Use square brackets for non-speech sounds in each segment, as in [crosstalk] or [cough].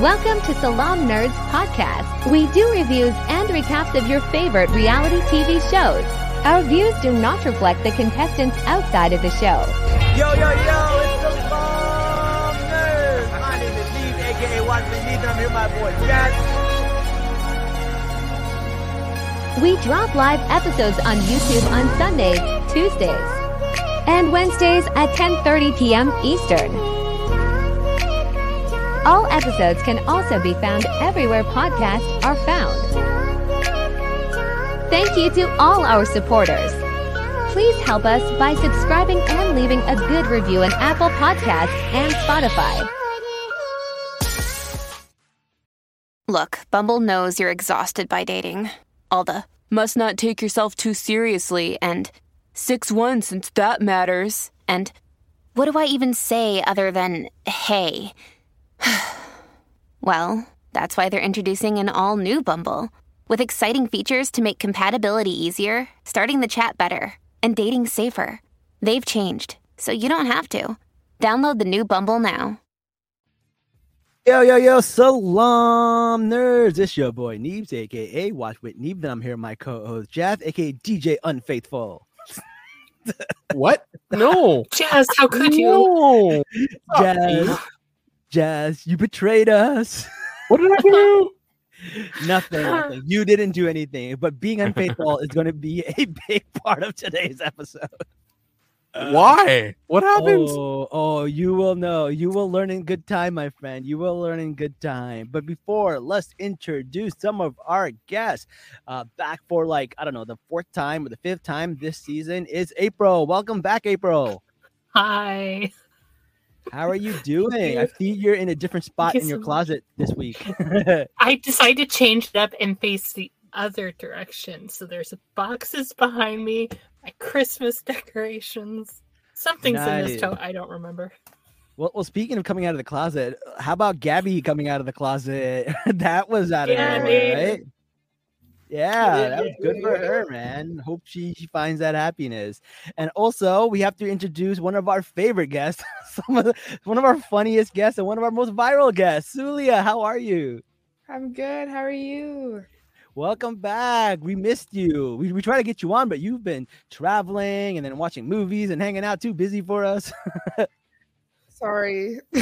Welcome to Salaam Nerds Podcast. We do reviews and recaps of your favorite reality TV shows. Our views do not reflect the contestants outside of the show. Yo, yo, yo, it's Salaam Nerds. My name is Neve, aka Watchman Neve, and I'm here with my boy Jazz. We drop live episodes on YouTube on Sundays, Tuesdays, and Wednesdays at 10:30 p.m. Eastern. All episodes can also be found everywhere podcasts are found. Thank you to all our supporters. Please help us by subscribing and leaving a good review on Apple Podcasts and Spotify. Look, Bumble knows you're exhausted by dating. All the must not take yourself too seriously and 6 1 since that matters. And what do I even say other than hey? [sighs] well, that's why they're introducing an all new Bumble with exciting features to make compatibility easier, starting the chat better, and dating safer. They've changed, so you don't have to. Download the new Bumble now. Yo, yo, yo, salaam nerds. It's your boy Neebs, aka Watch with Neeb. Then I'm here with my co-host Jeff, aka DJ Unfaithful. What? No. Jazz, how could you? No. Jazz, Jazz, you betrayed us. What did I do? [laughs] nothing, nothing. You didn't do anything, but being unfaithful is going to be a big part of today's episode. Why? What happened? Oh, oh, you will know. You will learn in good time, my friend. You will learn in good time. But before, let's introduce some of our guests. Uh, back for like I don't know the fourth time or the fifth time this season is April. Welcome back, April. Hi. How are you doing? I see you're in a different [laughs] spot in your closet this week. [laughs] [laughs] I decided to change it up and face the other direction. So there's boxes behind me, my Christmas decorations. Something's in this tote. I don't remember. well, well, speaking of coming out of the closet, how about Gabby coming out of the closet? that was out of Gabby. nowhere, right? Yeah, that was good for her, man. Hope she, she finds that happiness. And also, we have to introduce one of our favorite guests, [laughs] some of the, one of our funniest guests, and one of our most viral guests. Sulia, how are you? I'm good. How are you? Welcome back. We missed you. We, we tried to get you on, but you've been traveling and then watching movies and hanging out. Too busy for us. [laughs] Sorry. [laughs]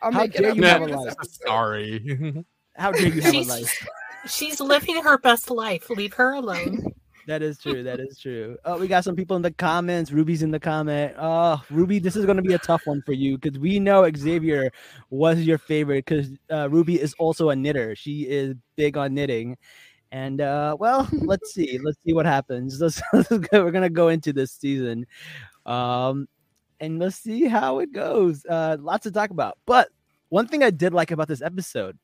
I'll How make it dare up you have a this life. Sorry. How dare you have a She's, life? She's living her best life. Leave her alone. That is true. That is true. Oh, we got some people in the comments. Ruby's in the comment. Oh, Ruby, this is going to be a tough one for you because we know Xavier was your favorite because uh, Ruby is also a knitter. She is big on knitting. And uh, well, [laughs] let's see. Let's see what happens. [laughs] Let's, let's go. We're gonna go into this season, um, and let's see how it goes. Uh, lots to talk about. But one thing I did like about this episode,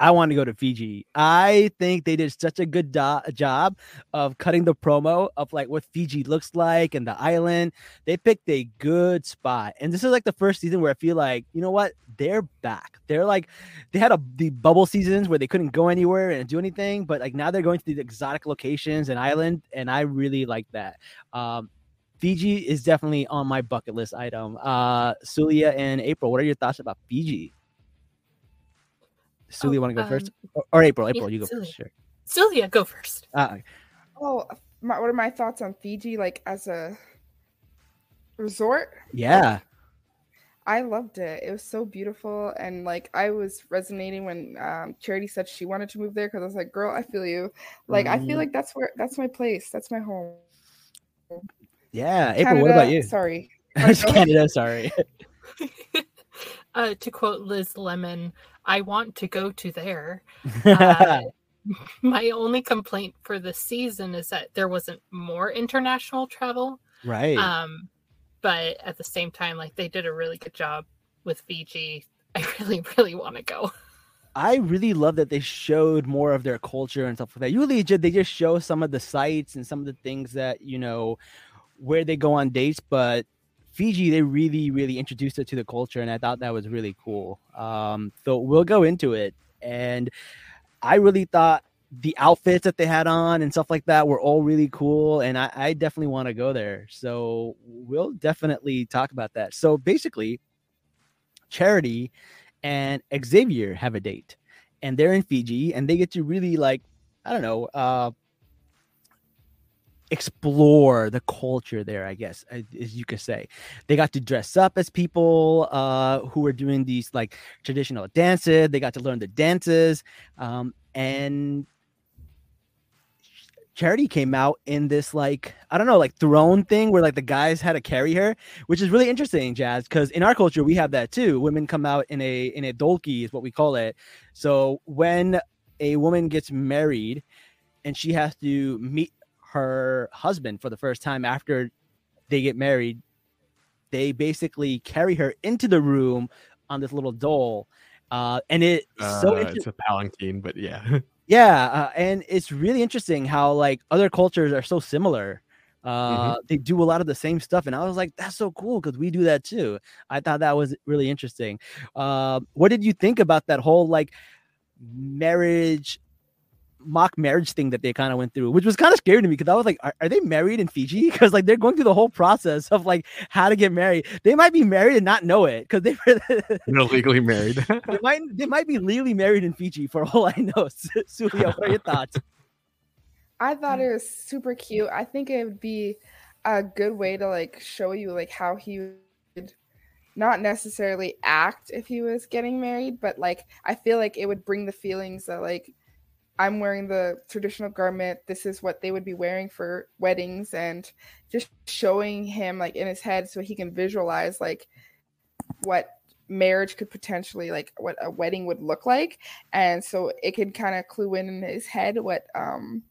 I want to go to Fiji. I think they did such a good do- job of cutting the promo of like what Fiji looks like and the island. They picked a good spot. And this is like the first season where I feel like, you know what? They're back. They're like they had a the bubble seasons where they couldn't go anywhere and do anything, but like now they're going to these exotic locations and island and I really like that. Um Fiji is definitely on my bucket list item. Uh Sulia and April, what are your thoughts about Fiji? Sulia Oh, want to go first? um, Or, or April, April, yeah, you go Sulia. first. Sure. Sulia, go first. Uh, Oh, my, what are my thoughts on Fiji? Like as a resort, yeah. I loved it. It was so beautiful, and like I was resonating when um, Charity said she wanted to move there because I was like, "Girl, I feel you." Like I Mhm. feel like that's where that's my place. That's my home. Yeah. April, what about you? Sorry. Alright, go ahead. Canada, sorry. [laughs] [laughs] Uh, to quote Liz Lemon, I want to go to there. [laughs] Uh, [laughs] my only complaint for the season is that there wasn't more international travel. right. Um, but at the same time, like they did a really good job with Fiji. [laughs] I really, really want to go. I really love that they showed more of their culture and stuff like that. Usually, they just show some of the sites and some of the things that you know where they go on dates, but Fiji they really, really introduced it to the culture, and I thought that was really cool. Um, so we'll go into it, and I really thought the outfits that they had on and stuff like that were all really cool, and I, I definitely want to go there. So we'll definitely talk about that. So basically, Charity and Xavier have a date, and they're in Fiji, and they get to really like I don't know. Uh, explore the culture there i guess as you could say. They got to dress up as people uh who were doing these like traditional dances. They got to learn the dances um and charity came out in this like i don't know like throne thing where like the guys had to carry her which is really interesting jazz because in our culture we have that too. Women come out in a in a dolki is what we call it. So when a woman gets married and she has to meet her husband for the first time after they get married they basically carry her into the room on this little doll uh and it so Uh, inter- it's a palanquin, but yeah. [laughs] yeah uh, and it's really interesting how like other cultures are so similar. Uh they do a lot of the same stuff and i was like that's so cool because we do that too. I thought that was really interesting. Uh, what did you think about that whole like marriage mock marriage thing that they kind of went through which was kind of scary to me because i was like are, are they married in fiji [laughs] because like they're going through the whole process of like how to get married they might be married and not know it because they [laughs] They're legally married. [laughs] they might they might be legally married in Fiji for all I know. Sulia, what are your thoughts? I thought it was mm. super cute. I think it would be a good way to like show you like how he would not necessarily act if he was getting married, but like I feel like it would bring the feelings that like I'm wearing the traditional garment. This is what they would be wearing for weddings and just showing him like in his head so he can visualize like what marriage could potentially like what a wedding would look like and so it can kind of clue in in his head what um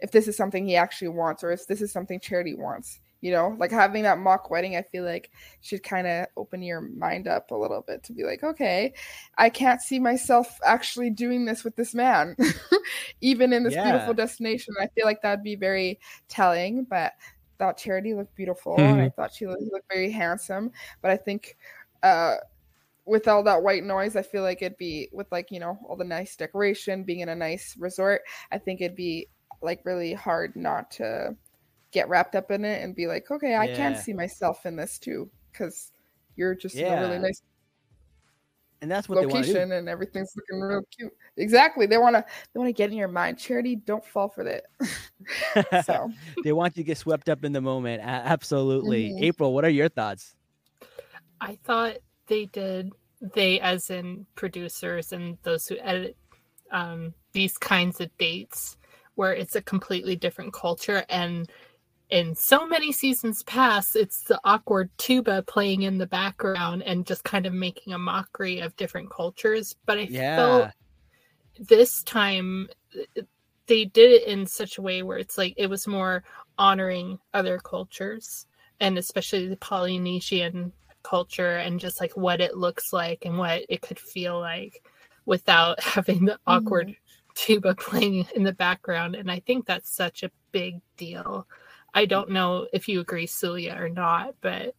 if this is something he actually wants or if this is something charity wants you know like having that mock wedding i feel like should kind of open your mind up a little bit to be like okay i can't see myself actually doing this with this man [laughs] even in this Yeah. beautiful destination. I feel like that'd be very telling but thought charity looked beautiful. And i thought she looked, looked very handsome but i think uh with all that white noise i feel like it'd be with like you know all the nice decoration being in a nice resort i think it'd be like really hard not to get wrapped up in it and be like okay i can't see myself in this too because you're just in a really nice And that's what they want to do. location and everything's looking real cute exactly they want to they want to get in your mind charity don't fall for that [laughs] so [laughs] they want you to get swept up in the moment. A- absolutely. Mhm. April, what are your thoughts? I thought they did they as in producers and those who edit um, these kinds of dates where it's a completely different culture and in so many seasons past it's the awkward tuba playing in the background and just kind of making a mockery of different cultures. But i felt this time they did it in such a way where it's like it was more honoring other cultures and especially the Polynesian culture and just like what it looks like and what it could feel like without [laughs] having the awkward mm-hmm. tuba playing in the background. And I think that's such a big deal. I don't know if you agree Sulia or not, but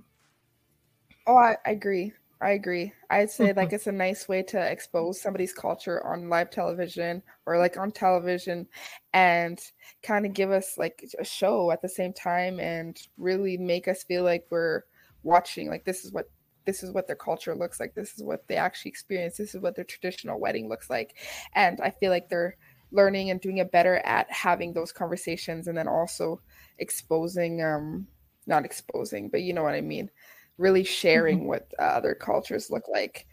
Oh, I, I agree. I agree. I'd say like mm-hmm. it's a nice way to expose somebody's culture on live television or like on television and kind of give us like a show at the same time and really make us feel like we're watching like this is what this is what their culture looks like. This is what they actually experience. This is what their traditional wedding looks like. And I feel like they're learning and doing it better at having those conversations and then also exposing um not exposing, but you know what I mean really sharing what uh, other cultures look like.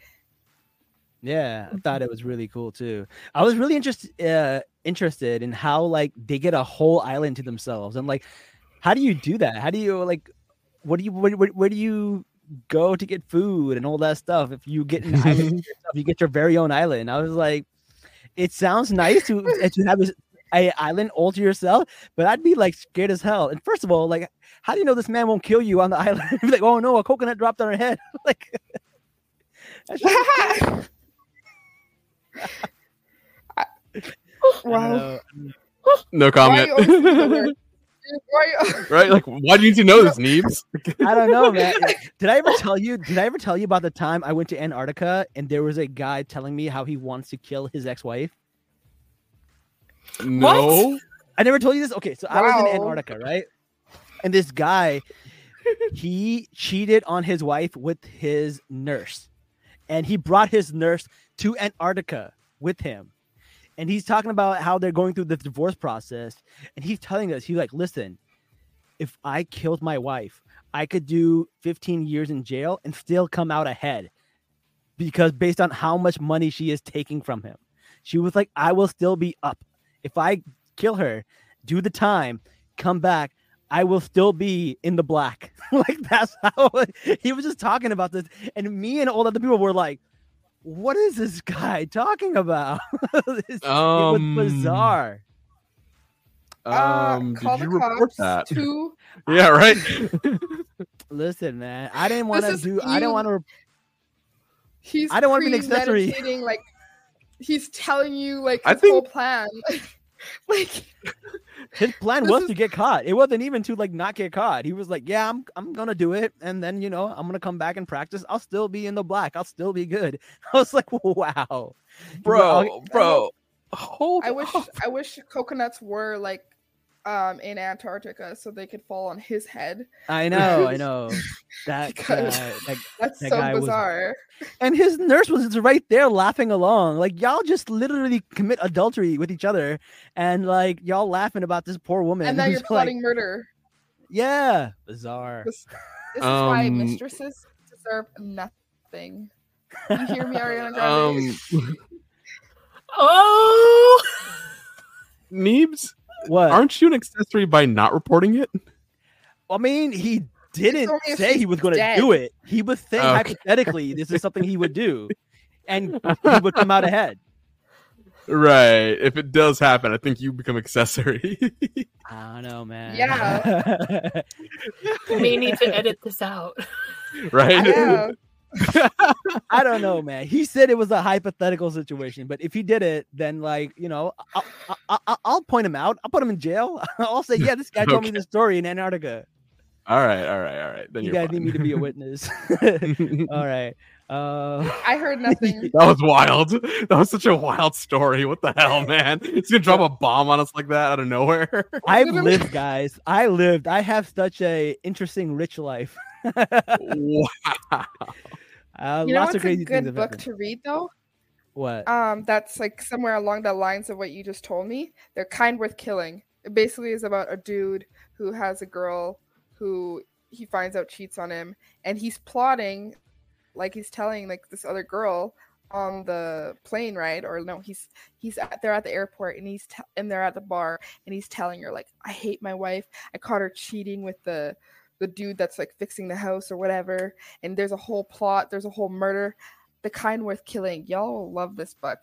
Yeah, I thought it was really cool too. I was really interested uh, interested in how like they get a whole island to themselves. and like, how do you do that? How do you like? What do you where, where, where do you go to get food and all that stuff? If you get an island [laughs] yourself, you get your very own island. I was like, it sounds nice to to have this a island all to yourself, but I'd be like scared as hell. And first of all, like, how do you know this man won't kill you on the [laughs] island? Be like, oh no, a coconut dropped on her head. [laughs] like, [laughs] that's just- I wow. No comment. you always use the word- why you- right? Like, why do you need to know this, Neebs? I don't know, man. Did I ever tell you? Did I ever tell you about the time I went to Antarctica and there was a guy telling me how he wants to kill his ex-wife? No. I never told you this. Okay, so I was in Antarctica, right? And this guy, he cheated on his wife with his nurse, and he brought his nurse to Antarctica with him. And he's talking about how they're going through the divorce process. And he's telling us, he's like, listen, if I killed my wife, I could do 15 years in jail and still come out ahead because based on how much money she is taking from him. She was like, I will still be up. If I kill her, do the time, come back, I will still be in the black. [laughs] like that's how [laughs] he was just talking about this. And me and all other people were like, what is this guy talking about? [laughs] It's- Um, it was bizarre. Um, uh, call did you the report cops that? to Yeah, right. Listen, man, I didn't want to is do. I didn't want to. he's I don't wanna be an accessory. premeditating, like he's telling you like I his whole plan [laughs] like His plan was is- to get caught. It wasn't even to like not get caught. He was like, "Yeah, I'm I'm gonna do it, and then you know I'm gonna come back and practice. I'll still be in the black. I'll still be good." [laughs] I was like, "Wow, bro, bro. Hold i wish up. i wish coconuts were like um in antarctica so they could fall on his head. I know, I [laughs] know. That Because- guy, like, that's That so guy was- bizarre. And his nurse was right there laughing along. Like y'all just literally commit adultery with each other, and like y'all laughing about this poor woman. and now [laughs] you're like, plotting murder. Yeah, bizarre. this, this is why Um, mistresses deserve nothing. You hear me ariana grande? Um, [laughs] Oh, Neebs, What? aren't you an accessory by not reporting it? I mean, he didn't say he was going to do it. He was saying oh, Okay. hypothetically this is something he would do, [laughs] and he would come out ahead. Right. If it does happen, I think you become accessory. [laughs] I don't know, man. Yeah. [laughs] we may need to edit this out. right? Yeah I don't know, man. He said it was a hypothetical situation, but if he did it, then like you know, I'll, I'll, I'll, I'll point him out. I'll put him in jail. [laughs] I'll say, yeah, this guy told me Okay. this story in Antarctica. All right, all right, all right. Then You you're guys need me to be a witness. [laughs] All right. Uh, i heard nothing [laughs] That was wild. That was such a wild story. What the hell, man? He's gonna drop a bomb on us like that out of nowhere. I've lived, guys. I lived. I have such a interesting, rich life. wow. Uh, you know lots what's of a crazy things good book to read though? What? um that's like somewhere along the lines of what you just told me. They're kind worth killing. It basically is about a dude who has a girl who he finds out cheats on him and he's plotting like he's telling like this other girl on the plane ride or no he's he's at they're at the airport and he's te- and they're at the bar and he's telling her like i hate my wife. I caught her cheating with the the dude that's like fixing the house or whatever and there's a whole plot there's a whole murder the kind worth killing y'all will love this book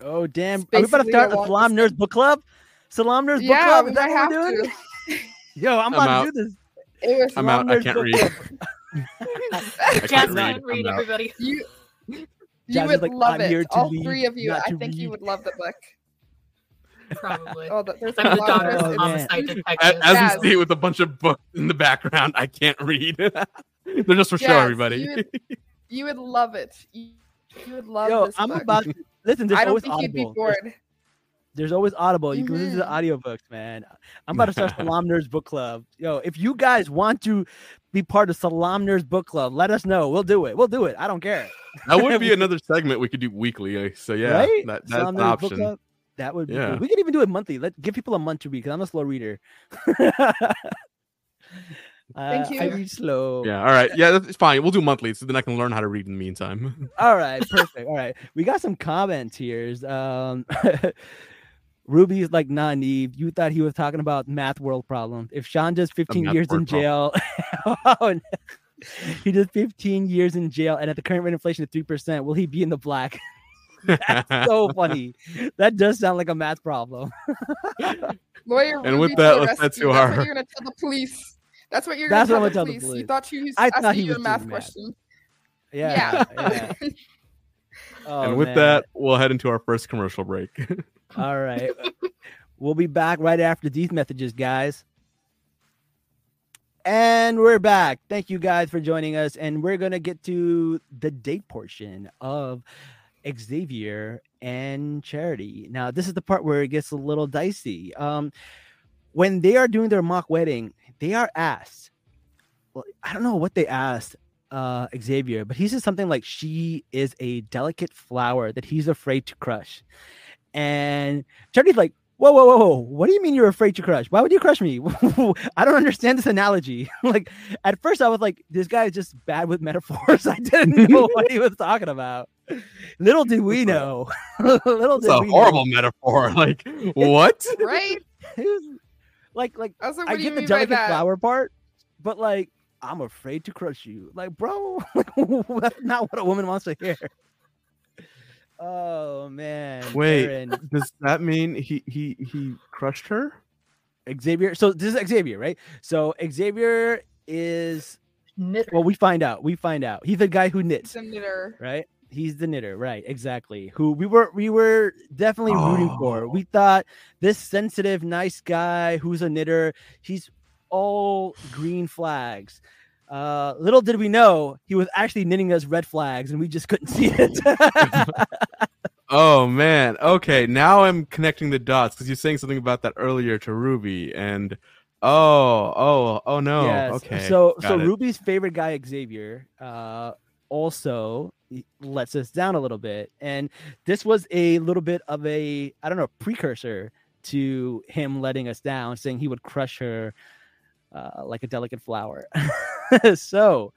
oh, damn. Are we about to start a along Salaam the Nerds book club? Salaam Nerds book yeah club? we Is that might what have we're doing? to [laughs] Yo, I'm I'm about out. to do this. it was I'm out. I Nerds can't read. club. [laughs] I Just can't can't read. read, everybody. you you Jazz would like, love "I'm it all lead, three of you i to think you would love the book [laughs] Probably. oh there's I'm a the lot of of the this. man. homicide As, detective. as Jazz. we see with a bunch of books in the background, I can't read. [laughs] They're just for show, everybody. you would, [laughs] you would love it you, you would love Yo, this I'm book. about. Listen, there's i don't always think you'd be Audible. There's, bored there's always Audible. You can listen to the Mhm. audiobooks, man. I'm about to start Salaam Nerds book club. Yo, if you guys want to be part of Salaam Nerds book club, let us know. We'll do it. We'll do it. I don't care. that would be another segment we could do weekly. uh, So yeah, right? that, that's Salaam an Nerds book option. Club. That would be Yeah. cool. We could even do it monthly. Let give people a month to read because I'm a slow reader. [laughs] Thank Uh, I you. read slow. Yeah, all right. Yeah, that's fine. We'll do monthly, so then I can learn how to read in the meantime. [laughs] All right, perfect. All right, we got some comments here. Um, [laughs] Ruby's like, nah, Neve, you thought he was talking about math world problem. If Sean does 15 years in jail, oh, no. he does 15 years in jail, and at the current rate of inflation of three percent, will he be in the black? That's [laughs] so funny. That does sound like a math problem. [laughs] lawyer And with that, let's head rescue. to That's our- what you're gonna tell the police that's what you're That's gonna what tell, I'm the, gonna tell the police. police. you thought she was I asking thought he you was a math math. question Yeah. yeah, yeah. [laughs] Oh, and with man. that, we'll head into our first commercial break. All right. we'll be back right after these messages, guys. And we're back. Thank you guys for joining us. And we're going to get to the date portion of Xavier and Charity. Now, this is the part where it gets a little dicey. Um, when they are doing their mock wedding, they are asked, well, I don't know what they asked uh, Xavier, but he says something like she is a delicate flower that he's afraid to crush. And Charity's like, whoa, whoa, whoa, whoa, what do you mean you're afraid to crush? Why would you crush me? [laughs] I don't understand this analogy. [laughs] like, at first, I was like, this guy is just bad with metaphors. [laughs] I didn't know what he was talking about. Little did we know. [laughs] Little It's did a we horrible metaphor. [laughs] Like [laughs] what? Right? Was like, like I was like, I what do you get the delicate flower part, but like, I'm afraid to crush you. Like, bro, that's not what a woman wants to hear. Oh man. Wait. Aaron, Does that mean he he he crushed her? Xavier. So this is Xavier, right? So Xavier is Knitter. well, we find out. We find out. He's the guy who knits, It's a knitter. right? He's the knitter, right? Exactly. Who we were we were definitely rooting for. Oh. We thought this sensitive, nice guy who's a knitter, he's all green flags. Uh, little did we know he was actually knitting us red flags, and we just couldn't see it. [laughs] [laughs] Oh man. Okay, now I'm connecting the dots because you're saying something about that earlier to Ruby, and oh, oh, oh no. Yes. Okay. So got so it. Ruby's favorite guy Xavier uh also lets us down a little bit. And this was a little bit of a I don't know, precursor to him letting us down, saying he would crush her uh, like a delicate flower. [laughs] so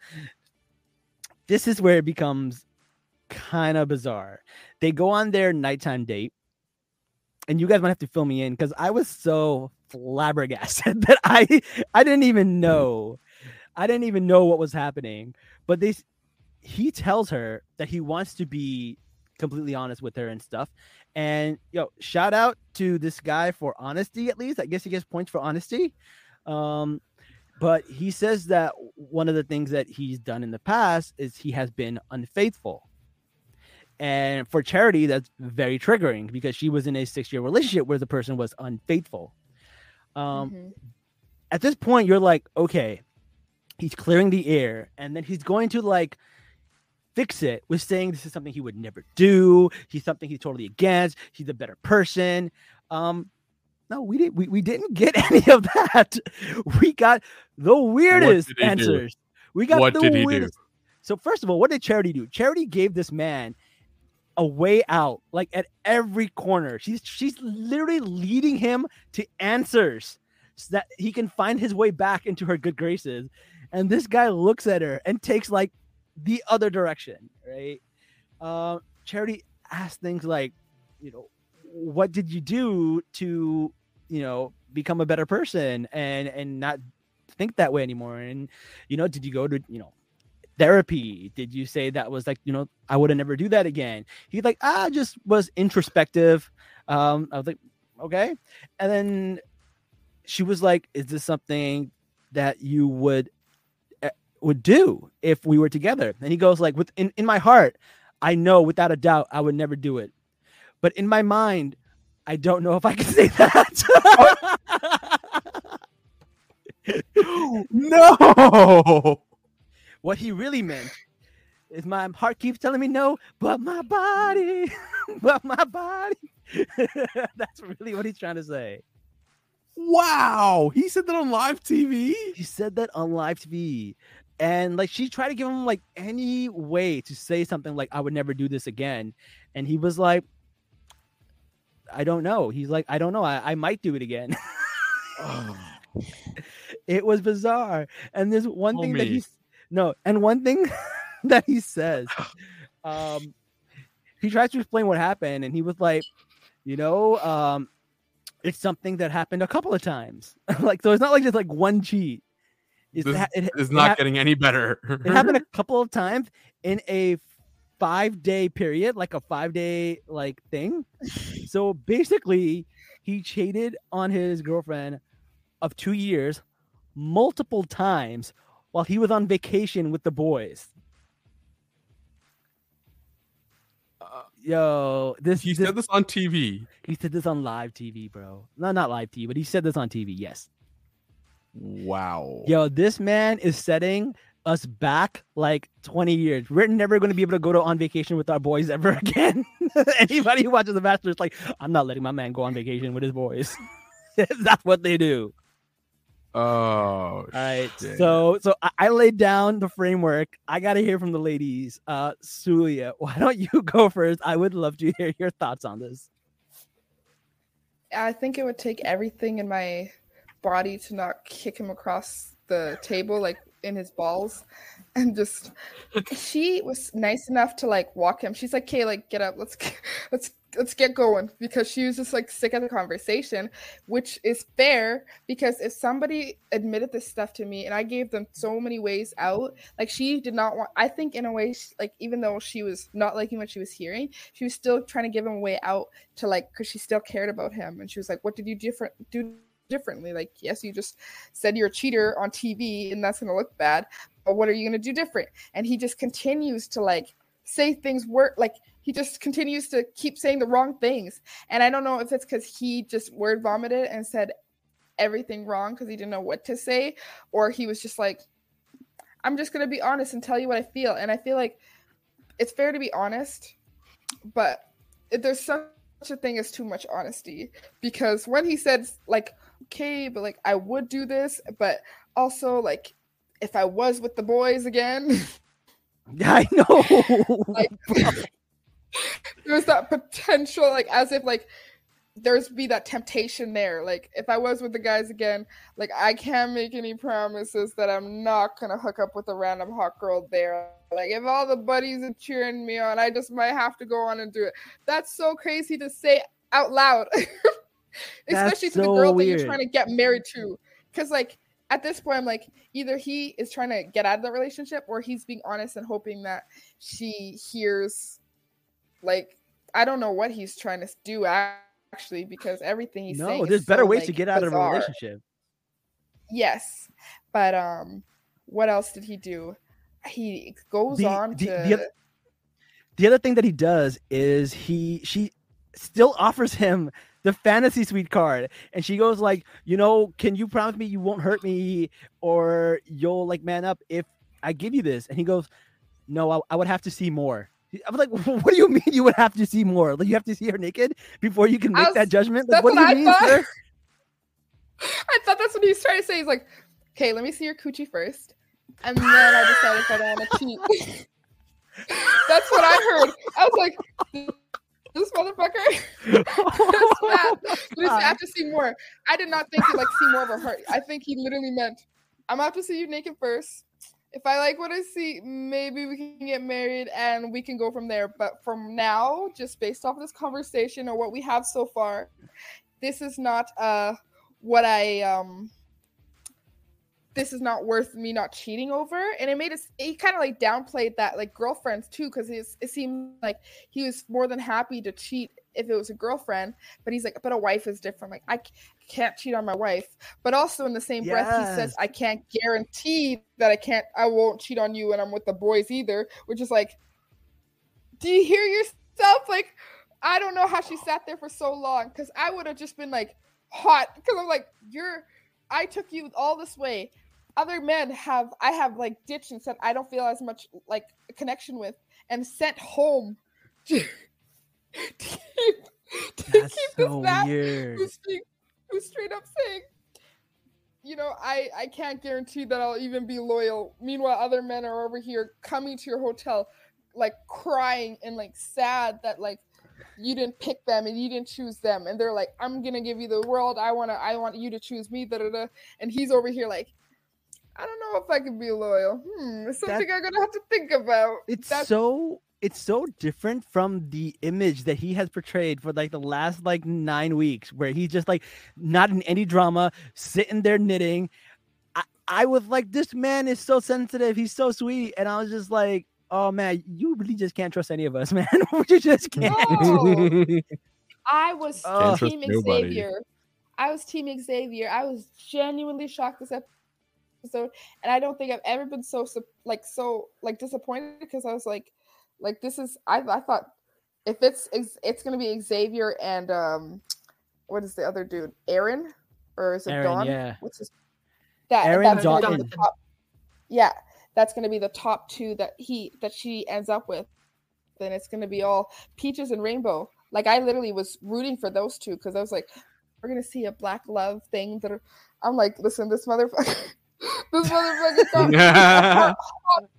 this is where it becomes kind of bizarre. They go on their nighttime date, and you guys might have to fill me in because I was so flabbergasted [laughs] that I I didn't even know. I didn't even know what was happening. But they he tells her that he wants to be completely honest with her and stuff. And yo, shout out to this guy for honesty at least. I guess he gets points for honesty. Um but he says that one of the things that he's done in the past is he has been unfaithful. And for Charity, that's very triggering because she was in a six year relationship where the person was unfaithful. Um, Mhm. At this point, you're like, okay, he's clearing the air, and then he's going to like fix it with saying this is something he would never do. He's something he's totally against. He's a better person. Um, no, we didn't. We, we didn't get [laughs] any of that. We got the weirdest he do? answers. We got What the he do? weirdest. So first of all, what did Charity do? Charity gave this man a way out, like at every corner. She's she's literally leading him to answers so that he can find his way back into her good graces. And this guy looks at her and takes like the other direction, right? Um, Charity asked things like, you know, what did you do to, you know, become a better person and and not think that way anymore? And you know, did you go to, you know, therapy? Did you say that was like, you know, I would have never do that again? He's like, ah, I just was introspective. Um, I was like, okay. And then she was like, is this something that you would would do if we were together? And he goes like, with in, in my heart, I know without a doubt I would never do it. But in my mind, I don't know if I can [laughs] say that. [laughs] no. what he really meant is my heart keeps telling me no, but my body, [laughs] but my body. That's really what he's trying to say. Wow. He said that on live TV. He said that on live TV. And like she tried to give him like any way to say something like I would never do this again. And he was like, I don't know. He's like, I don't know. I, I might do it again. [laughs] it was bizarre. And there's one thing that he's no, and one thing [laughs] that he says, um, he tries to explain what happened, and he was like, you know, um, it's something that happened a couple of times. [laughs] like, so it's not like just like one cheat. It's This it, is it not hap- getting any better. [laughs] it happened a couple of times in a five day period, like a five day like thing. So basically, he cheated on his girlfriend of two years multiple times while he was on vacation with the boys. Uh, Yo, this he this, said this on TV. he said this on live TV, bro. No, not live TV, but he said this on TV. Yes. Wow. Yo, this man is setting us back like 20 years. We're never going to be able to go to on vacation with our boys ever [laughs] again. [laughs] Anybody who watches The Bachelor is like, I'm not letting my man go on vacation with his boys. [laughs] That's what they do. Oh, All right. shit. So so I, I laid down the framework. I gotta hear from the ladies. Uh Sulia, why don't you go first? I would love to hear your thoughts on this. I think it would take everything in my body to not kick him across the table, like in his balls, and just. She was nice enough to like walk him. She's like, "Okay, like get up, let's let's let's get going," because she was just like sick of the conversation, which is fair because if somebody admitted this stuff to me and I gave them so many ways out, like she did not want. I think in a way, she, like even though she was not liking what she was hearing, she was still trying to give him a way out to like because she still cared about him and she was like what did you different do differently. Like yes you just said you're a cheater on tv and that's going to look bad but what are you going to do different? And he just continues to like say things work like he just continues to keep saying the wrong things. And i don't know if it's because he just word vomited and said everything wrong because he didn't know what to say or he was just like i'm just going to be honest and tell you what i feel. And i feel like it's fair to be honest but there's such a thing as too much honesty because when he said like okay but like i would do this but also like if i was with the boys again [laughs] [laughs] I know. like [laughs] there's that potential like as if like there's be that temptation there. Like if i was with the guys again like i can't make any promises that i'm not gonna hook up with a random hot girl there. Like if all the buddies are cheering me on i just might have to go on and do it. That's so crazy to say out loud especially to the so girl that weird. you're trying to get married to because like at this point i'm like either he is trying to get out of the relationship or he's being honest and hoping that she hears like i don't know what he's trying to do actually because everything he's saying no, there's better so, ways to get out of a relationship. yes but um what else did he do he goes The- on the- to the oth- The other thing that he does is he she still offers him the fantasy suite card and she goes like you know can you promise me you won't hurt me or you'll like man up if i give you this and he goes no i, I would have to see more i was like [laughs] what do you mean you would have to see more like you have to see her naked before you can make was- that judgment like that's what do you I mean thought. sir? [laughs] I thought that's what he was trying to say. He's like, okay, let me see your coochie first. And then I decided if I don't want to cheat. [laughs] that's what I heard. I was like, this motherfucker. That's bad. But he said, I have to see more. I did not think he like see more of a heart. I think he literally meant, I'm gonna have to see you naked first. If I like what I see, maybe we can get married and we can go from there. But from now, just based off this conversation or what we have so far, this is not uh what I um this is not worth me not cheating over. And it made us he kind of like downplayed that like girlfriends too because it seemed like he was more than happy to cheat if it was a girlfriend. But he's like but a wife is different. Like I can't cheat on my wife. But also in the same breath he says i can't guarantee that i can't i won't cheat on you when i'm with the boys either which is like do you hear yourself? Like i don't know how she sat there for so long because i would have just been like hot because i'm like you're i took you all this way other men have i have like ditched and said i don't feel as much like a connection with and sent home to, [laughs] to keep, to that's keep so this man weird. who's, being, who's straight up saying you know i i can't guarantee that i'll even be loyal. Meanwhile other men are over here coming to your hotel like crying and like sad that like you didn't pick them and you didn't choose them. And they're like i'm gonna give you the world. I want to i want you to choose me da, da, da. and he's over here like i don't know if i can be loyal hmm it's something i'm gonna have to think about it's That's- so it's so different from the image that he has portrayed for like the last like nine weeks where he's just like not in any drama sitting there knitting i, I was like this man is so sensitive he's so sweet and i was just like oh man you really just can't trust any of us [laughs] man [laughs] you just can't No. I was Oh. Can't Team nobody. Xavier. I was Team Xavier. I was genuinely shocked this episode, and I don't think I've ever been so like so like disappointed because I was like, like this is I I thought if it's it's, it's gonna be Xavier and um what is the other dude Aaron or is it Aaron, Dawn? yeah. What's his that Aaron top- yeah, that's gonna be the top two that he that she ends up with. Then it's gonna be all peaches and rainbow. Like I literally was rooting for those two because I was like, we're gonna see a black love thing that I'm like, listen, this motherfucker, [laughs] this motherfucker got hot, hot,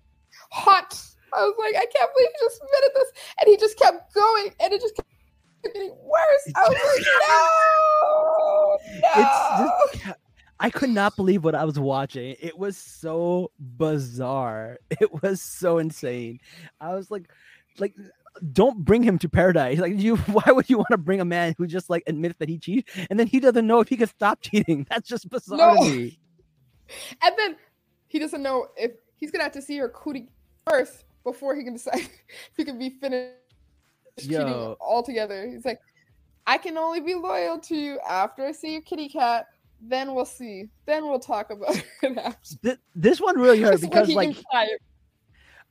hot. I was like, I can't believe he just admitted this, and he just kept going, and it just kept getting worse. I was like, no, no. It's just, I could not believe what I was watching. It was so bizarre. [laughs] It was so insane. I was like, like, don't bring him to paradise. Like, you, [laughs] why would you want to bring a man who just like admits that he cheated and then he doesn't know if he can stop cheating? That's just bizarre No. to me. And then he doesn't know if he's gonna have to see her cootie first before he can decide [laughs] if he can be finished cheating Yo. altogether. He's like, I can only be loyal to you after I see your kitty cat. Then we'll see. Then we'll talk about [laughs] it after. This one really hurt because like.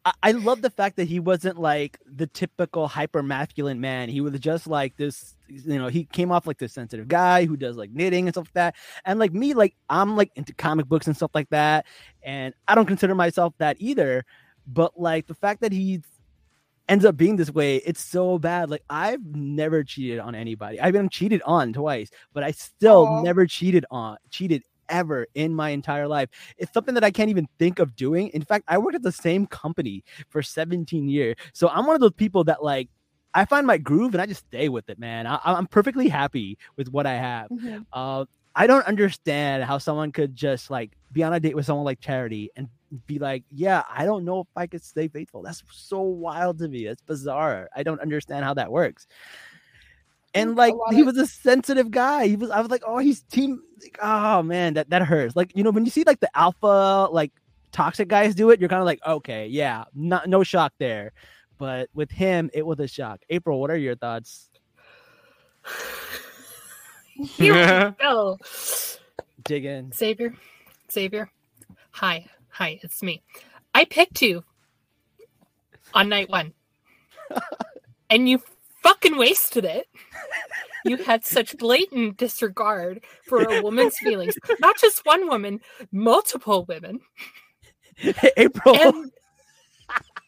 I, I love the fact that he wasn't like the typical hyper masculine man. He was just like this, you know, he came off like this sensitive guy who does like knitting and stuff like that. And like me, like I'm like into comic books and stuff like that. And I don't consider myself that either. But like the fact that he ends up being this way, it's so bad. Like I've never cheated on anybody. I've been cheated on twice, but I still Aw. never cheated on cheated ever in my entire life. It's something that I can't even think of doing. In fact, I worked at the same company for 17 years. So I'm one of those people that like I find my groove and I just stay with it, man. I, I'm perfectly happy with what I have. Mhm. Uh, I don't understand how someone could just like be on a date with someone like Charity and be like, yeah, I don't know if I could stay faithful. That's so wild to me. That's bizarre. I don't understand how that works. And like he of- was a sensitive guy. He was. I was like, oh, he's team. like, oh man, that that hurts. Like you know when you see like the alpha like toxic guys do it, you're kind of like, okay, yeah, not no shock there. But with him, it was a shock. April, what are your thoughts? [laughs] Here we [laughs] go. Dig in. Xavier, Xavier, hi, hi, it's me. I picked you on night one, [laughs] and you fucking wasted it. You had such blatant disregard for a woman's [laughs] feelings. Not just one woman, multiple women. [laughs] April. And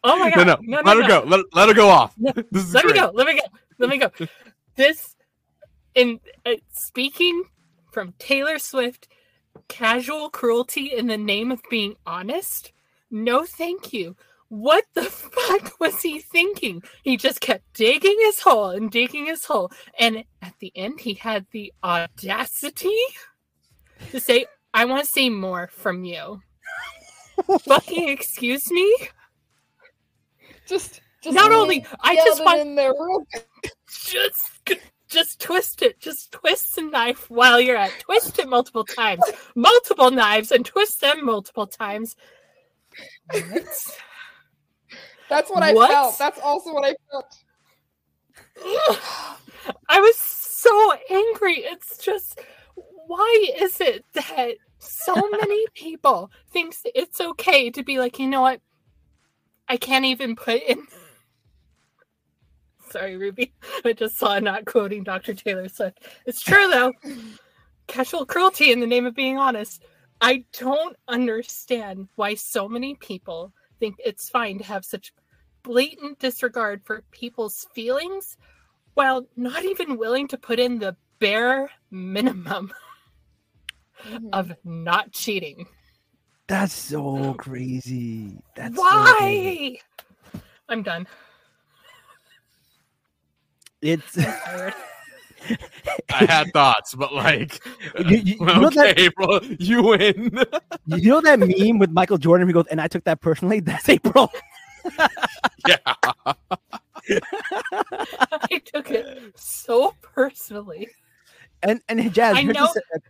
oh my god, no, no, no, let her go. Let, let her go off. No, [laughs] let me go let me go let me go this in uh, speaking from taylor swift casual cruelty in the name of being honest no thank you what the [laughs] fuck was he thinking? He just kept digging his hole and digging his hole. And at the end he had the audacity to say i want to see more from you. [laughs] Fucking excuse me? Just, just not only i just want in there real just just twist it. Just twist the knife while you're at twist it multiple times. Multiple knives and twist them multiple times. What? That's what I What? felt. That's also what I felt. [sighs] i was so angry it's just why is it that so [laughs] many people thinks it's okay to be like you know what i can't even put in [laughs] sorry ruby i just saw not quoting dr taylor swift it's true though [laughs] casual cruelty in the name of being honest i don't understand why so many people think it's fine to have such blatant disregard for people's feelings while not even willing to put in the bare minimum Mhm. of not cheating. That's so crazy. That's so crazy. Why? I'm done. It's Tired. [laughs] I had thoughts, but like, [laughs] You- you- you know okay, that- April, you win. [laughs] you know that meme with Michael Jordan. He goes, and I took that personally. [laughs] That's April. yeah. I took it so personally. And and Jazz, I here's know- sad-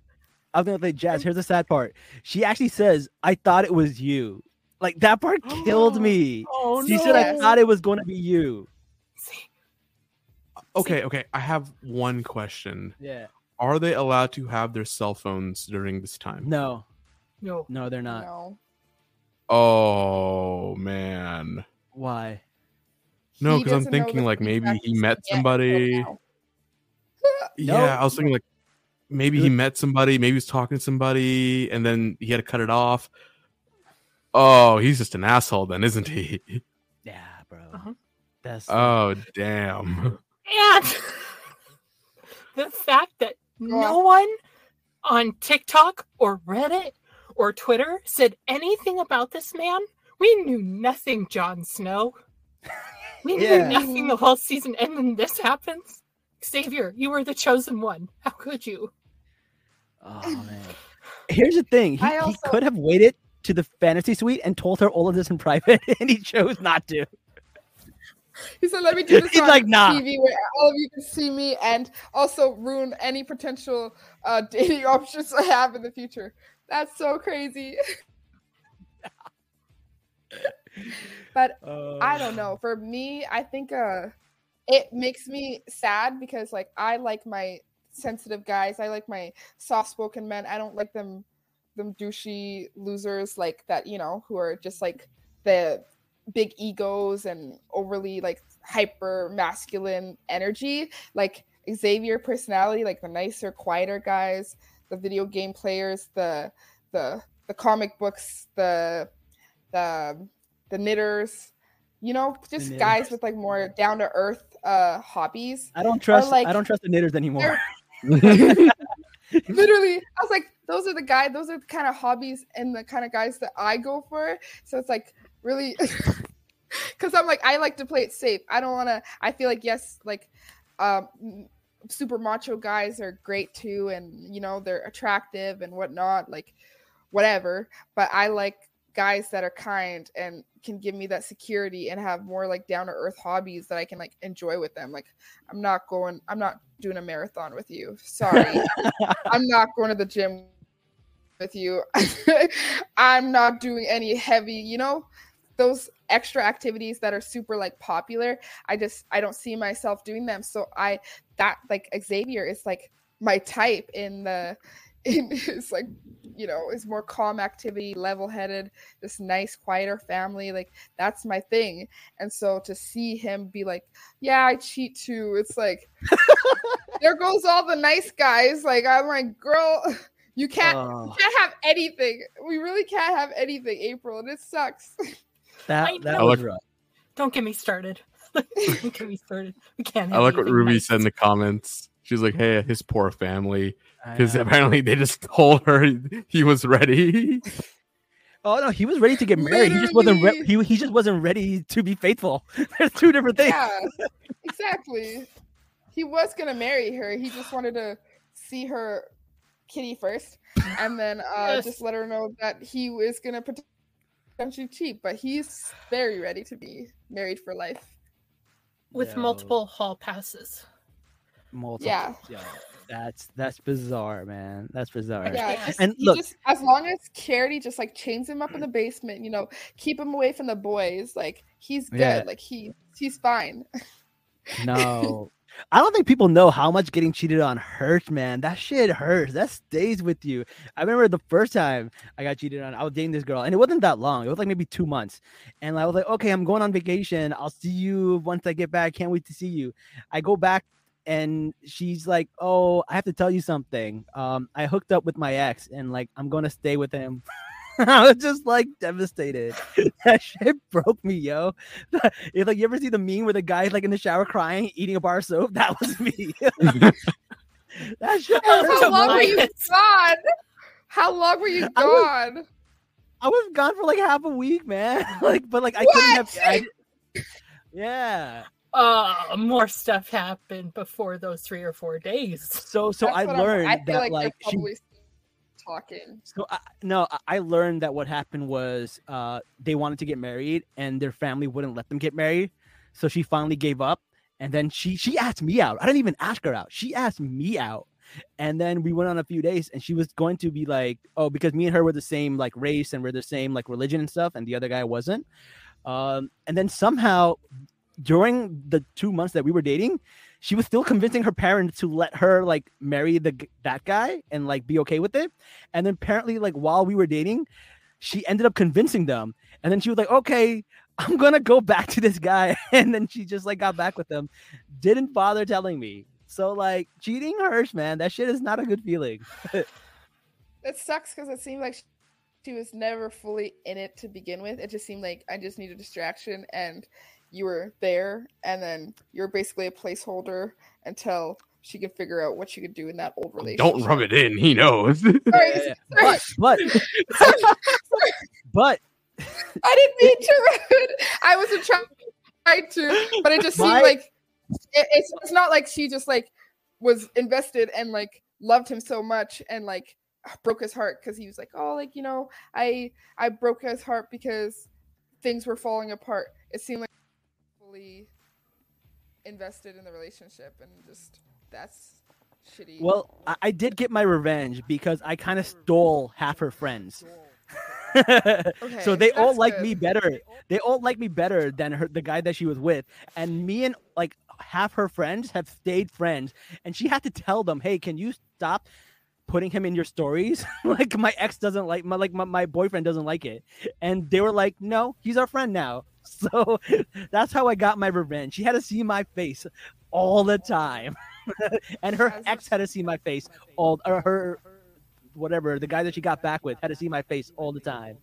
I was gonna say, Jazz. Here's the sad part. She actually says, "I thought it was you." Like that part killed [gasps] me. Oh she said, "I thought it was going to be you." See, Okay, okay. I have one question. Yeah. Are they allowed to have their cell phones during this time? No, no. no, they're not. No. Oh man. Why? No, because I'm thinking, like, maybe he met somebody. until now. Yeah, I was thinking like maybe he met somebody, maybe he was talking to somebody, and then he had to cut it off. Oh, he's just an asshole then, isn't he? Yeah, bro. Uh-huh. That's Oh damn. And [laughs] the fact that no one on TikTok or Reddit or Twitter said anything about this man. We knew nothing, Jon Snow. We Yeah. knew nothing the whole season, and then this happens. Xavier, you were the chosen one. How could you? Oh man. [sighs] Here's the thing. He, I he could have waited to the fantasy suite and told her all of this in private, [laughs] and he chose not to. He said, "Let me do [laughs] this He's on like, nah. TV where all of you can see me, and also ruin any potential uh, [laughs] dating options I have in the future." That's so crazy. [laughs] but I don't know. For me, I think uh it makes me sad because like I like my sensitive guys. I like my soft spoken men. I don't like them them douchey losers like that, you know, who are just like the big egos and overly like hyper masculine energy. Like Xavier personality, like the nicer, quieter guys, the video game players, the the the comic books, the the the knitters, you know, just guys with like more down to earth uh hobbies. I don't trust. like- I don't trust the knitters anymore. [laughs] [laughs] Literally, I was like, those are the guy, those are the kind of hobbies and the kind of guys that I go for. So it's like really [laughs] because I'm like, I like to play it safe. I don't want to. I feel like yes, like um, super macho guys are great too, and you know they're attractive and whatnot, like whatever. But I like guys that are kind and can give me that security and have more like down to earth hobbies that I can like enjoy with them. Like I'm not going, I'm not doing a marathon with you. Sorry, [laughs] I'm not going to the gym with you. [laughs] I'm not doing any heavy, you know, those extra activities that are super like popular. I just I don't see myself doing them. So I that like Xavier is like my type in the [laughs] in his like you know is more calm activity level headed this nice quieter family like that's my thing and so to see him be like yeah i cheat too it's like [laughs] there goes all the nice guys like i'm like girl you can't Oh, can't have anything. We really can't have anything, April, and it sucks. [laughs] that I that know. was rough. Don't get me started. [laughs] Don't get me started. We can't. I like what Ruby nice. said in the comments. She's like, "Hey, his poor family," because apparently they just told her he was ready. Oh no, he was ready to get married. He just wasn't. Re- he he just wasn't ready to be faithful. [laughs] There's two different things. yeah, exactly. He was gonna marry her. He just wanted to see her kitty first, and then uh, Yes. just let her know that he was gonna potentially cheat. But he's very ready to be married for life. with Yo, multiple hall passes. multiple- Yeah. yo, that's that's bizarre, man. That's bizarre. Yeah, Yeah. just, And look- just as long as Charity just like chains him up in the basement, you know, keep him away from the boys. Like he's good. Yeah. Like he he's fine. [laughs] No. I don't think people know how much getting cheated on hurts, man. That shit hurts. That stays with you. I remember the first time I got cheated on, I was dating this girl, and it wasn't that long. It was like maybe two months. And I was like, okay, I'm going on vacation. I'll see you once I get back. Can't wait to see you. I go back and she's like, Oh, I have to tell you something. Um, I hooked up with my ex and like I'm gonna stay with him. [laughs] [laughs] I was just like devastated. [laughs] that shit broke me, yo. [laughs] It's like you ever see the meme where the guy's like in the shower crying, eating a bar of soap? That was me. that shit How long were you gone? How long were you I was- gone? I was gone for like half a week, man. like, but like I couldn't have. I, yeah. Uh, more stuff happened before those three or four days. So so That's I learned I feel that like, like they're she probably still talking. So I, no, I- learned that what happened was uh, they wanted to get married, and their family wouldn't let them get married. So she finally gave up, and then she she asked me out. I didn't even ask her out. She asked me out, and then we went on a few days, and she was going to be like, oh, because me and her were the same like race and we're the same like religion and stuff, and the other guy wasn't. Um, and then somehow during the two months that we were dating, she was still convincing her parents to let her like marry the that guy and like be okay with it. And then apparently, like while we were dating, she ended up convincing them. And then she was like, "Okay, I'm gonna go back to this guy." [laughs] And then she just like got back with him. Didn't bother telling me. So like cheating hurts, man. That shit is not a good feeling. [laughs] It sucks because it seemed like she- she was never fully in it to begin with. It just seemed like I just need a distraction and you were there and then you're basically a placeholder until she could figure out what she could do in that old relationship. Don't rub it in. He knows. [laughs] Sorry, Yeah, yeah. sorry. But but [laughs] but I didn't mean to. rude. I wasn't trying to, but it just seemed My- like it, it's, it's not like she just like was invested and like loved him so much and like broke his heart because he was like, oh, like you know, I I broke his heart because things were falling apart. It seemed like fully invested in the relationship and just that's shitty. well, I, I did get my revenge because I kind of stole half her friends. [laughs] okay, so they all like good. me better. They all like me better than her, the guy that she was with. And me and like half her friends have stayed friends. And she had to tell them, "Hey, can you stop putting him in your stories? [laughs] like my ex doesn't like my like my, my boyfriend doesn't like it." And they were like, "No, he's our friend now." [laughs] So that's how I got my revenge. She had to see my face all the time, [laughs] and her ex had to see my face all or her whatever the guy that she got back with had to see my face all the time.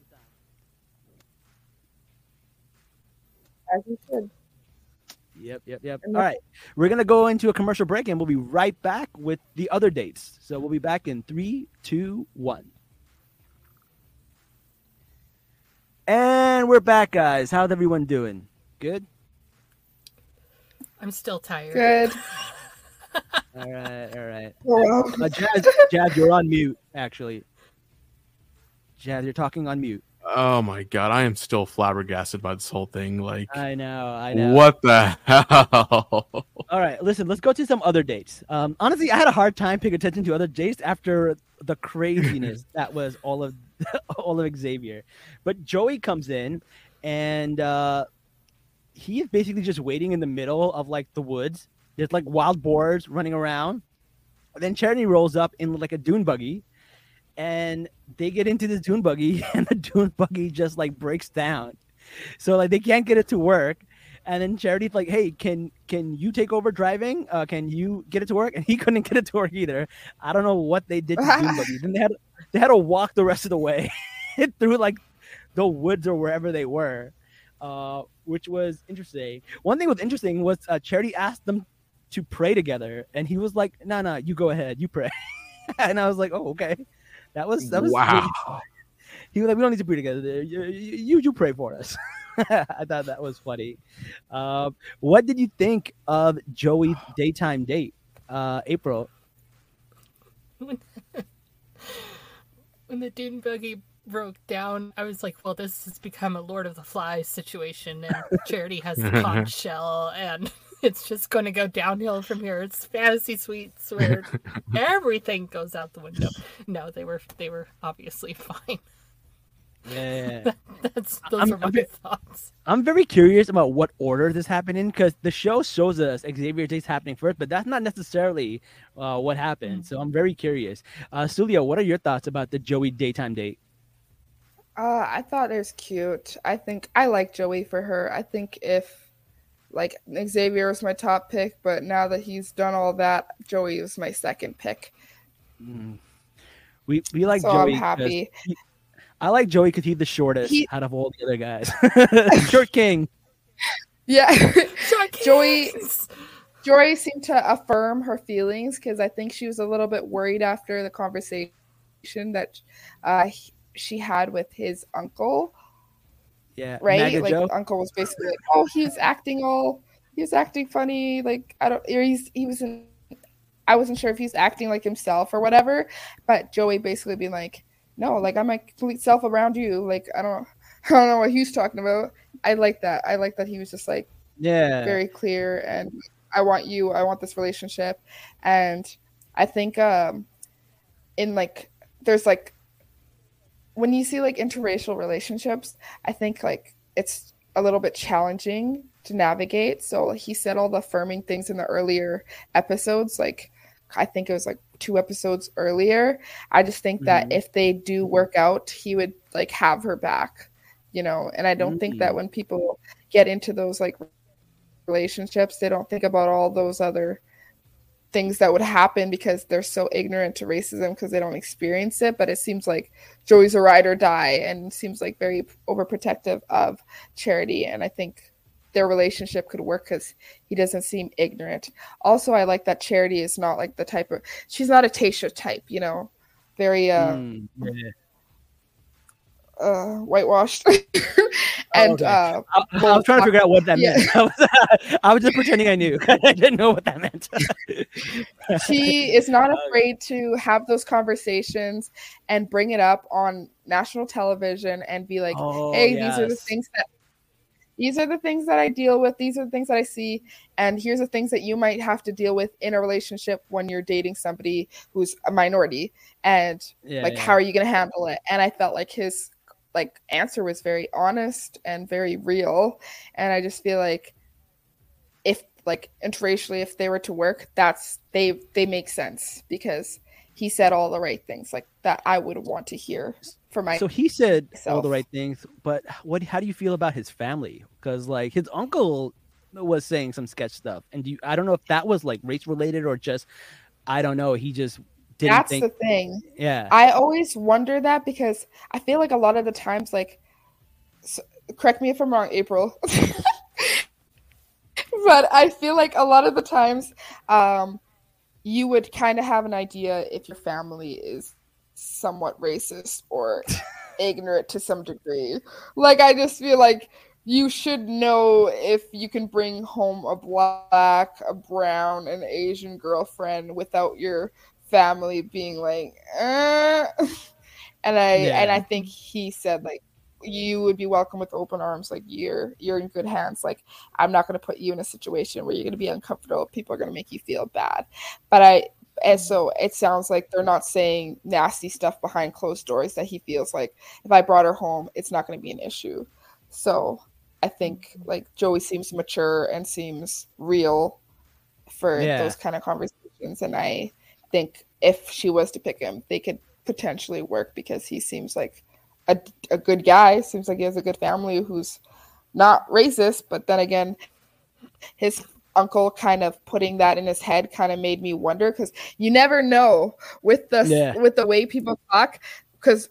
As you should. Yep, yep, yep. And All that's- right, we're gonna go into a commercial break, and we'll be right back with the other dates. So we'll be back in three, two, one. And we're back, guys. How's everyone doing? Good. I'm still tired. Good. [laughs] All right, all right. Well, Uh, Jazz, Jazz, you're on mute. Actually, Jazz, you're talking on mute. Oh my god, I am still flabbergasted by this whole thing. Like, I know, I know. what the [laughs] hell? All right, listen, let's go to some other dates. Um, honestly, I had a hard time paying attention to other dates after the craziness [laughs] that was all of [laughs] all of Xavier. But Joey comes in, and uh, he is basically just waiting in the middle of like the woods. There's like wild boars running around. And then Charity rolls up in like a dune buggy, and they get into this dune buggy, [laughs] and the dune buggy just like breaks down. So like they can't get it to work. And then Charity's like, "Hey, can can you take over driving? Uh, can you get it to work?" [laughs] And he couldn't get it to work either. I don't know what they did to Dune Buggy. [laughs] Then they had they had to walk the rest of the way through like the woods or wherever they were, uh, which was interesting. One thing was interesting was uh, Charity asked them to pray together, and he was like, "No, no, you go ahead, you pray." and I was like, "Oh, okay." That was that was wow. [laughs] he was like, "We don't need to pray together. You you, you pray for us." [laughs] I thought that was funny. Um, what did you think of Joey's [sighs] daytime date, uh, April? [laughs] when the dune buggy broke down, I was like, well, this has become a Lord of the Flies situation, and Charity has the conch shell, and [laughs] it's just going to go downhill from here. It's fantasy suites where [laughs] everything goes out the window. No, they were they were obviously [laughs] fine. Yeah, That's those I'm- are my I'm thoughts. I'm very curious about what order this happened in because the show shows us Xavier date's happening first, but that's not necessarily uh, what happened. So I'm very curious. Uh, Sulia, what are your thoughts about the Joey daytime date? Uh, I thought it was cute. I think I like Joey for her. I think if like Xavier was my top pick, but now that he's done all that, Joey was my second pick. Mm. We we like so Joey. I'm 'cause happy. he- I like Joey because he's the shortest He- out of all the other guys. [laughs] Short king. Yeah. [laughs] Joey Yes! Joy seemed to affirm her feelings because I think she was a little bit worried after the conversation that uh, he- she had with his uncle, Yeah. right? Naga like Joe. uncle was basically like, "Oh, he's acting all, he was acting funny. Like I don't, or he's he was in. I wasn't sure if he's acting like himself or whatever, but Joey basically being like, "No, like I'm my complete self around you. Like I don't, [laughs] I don't know what he's talking about." I like that. I like that he was just like Yeah. very clear and I want you, I want this relationship. And I think um in like there's like when you see like interracial relationships, I think like it's a little bit challenging to navigate. So he said all the affirming things in the earlier episodes, like I think it was like two episodes earlier. I just think that Mhm. if they do work out, he would like have her back, you know. And I don't think that Mm. when people get into those like relationships, they don't think about all those other things that would happen because they're so ignorant to racism because they don't experience it. But it seems like Joey's a ride or die and seems like very overprotective of charity. And I think their relationship could work because he doesn't seem ignorant. Also, I like that Charity is not like the type of she's not a Tayshia type, you know, very uh, Mm, yeah. Uh whitewashed. [laughs] and okay. uh, I, I was trying to figure out what that Yeah. meant. [laughs] I was, I was just pretending I knew. [laughs] I didn't know what that meant. she is not afraid to have those conversations and bring it up on national television and be like, Oh, hey, these are the things that these are the things that I deal with. These are the things that I see. And here's the things that you might have to deal with in a relationship when you're dating somebody who's a minority. And Yeah, like, yeah. how are you going to handle it? And I felt like his like answer was very honest and very real. And I just feel like if like interracially, if they were to work, that's they they make sense because he said all the right things like that I would want to hear for my so he said all the right things, but what? How do you feel about his family? Because like his uncle was saying some sketch stuff, and do you, I don't know if that was like race related or just I don't know. He just that's think. the thing. yeah, I always wonder that because I feel like a lot of the times, like, s correct me if I'm wrong, April, [laughs] but I feel like a lot of the times, um, you would kind of have an idea if your family is somewhat racist or [laughs] ignorant to some degree. Like, I just feel like you should know if you can bring home a black, a brown, an Asian girlfriend without your family being like, uh. and I and I think he said like you would be welcome with open arms. Like you're you're in good hands. Like I'm not going to put you in a situation where you're going to be uncomfortable. People are going to make you feel bad. But I and so it sounds like they're not saying nasty stuff behind closed doors that he feels like if I brought her home, it's not going to be an issue. So I think like Joey seems mature and seems real for Yeah. those kind of conversations. And I think if she was to pick him, they could potentially work because he seems like a, a good guy. Seems like he has a good family who's not racist. But then again, his uncle kind of putting that in his head kind of made me wonder because you never know with the Yeah. with the way people talk. Because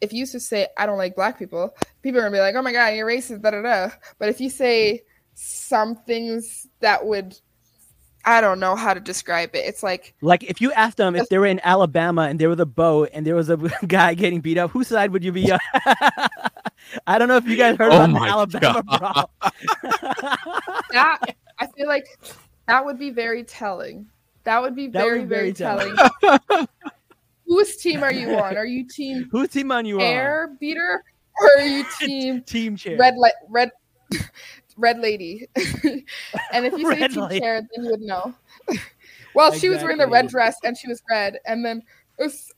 if you used to say I don't like black people, people are gonna be like, "Oh my god, you're racist," da da da. But if you say some things that would, I don't know how to describe it. It's like like if you asked them if they were in Alabama and there was a boat and there was a [laughs] guy getting beat up, whose side would you be on? [laughs] I don't know if you guys heard Oh about the Alabama God. brawl. [laughs] that. I feel like that would be very telling. That would be That would very be very, very telling. Whose team are you on? Are you team Whose team on you on air beater or are you team Team chair. red light red red lady [laughs] and if you [laughs] say Red team lady. chair then you would know [laughs] well she was wearing the red dress and she was red and then it was,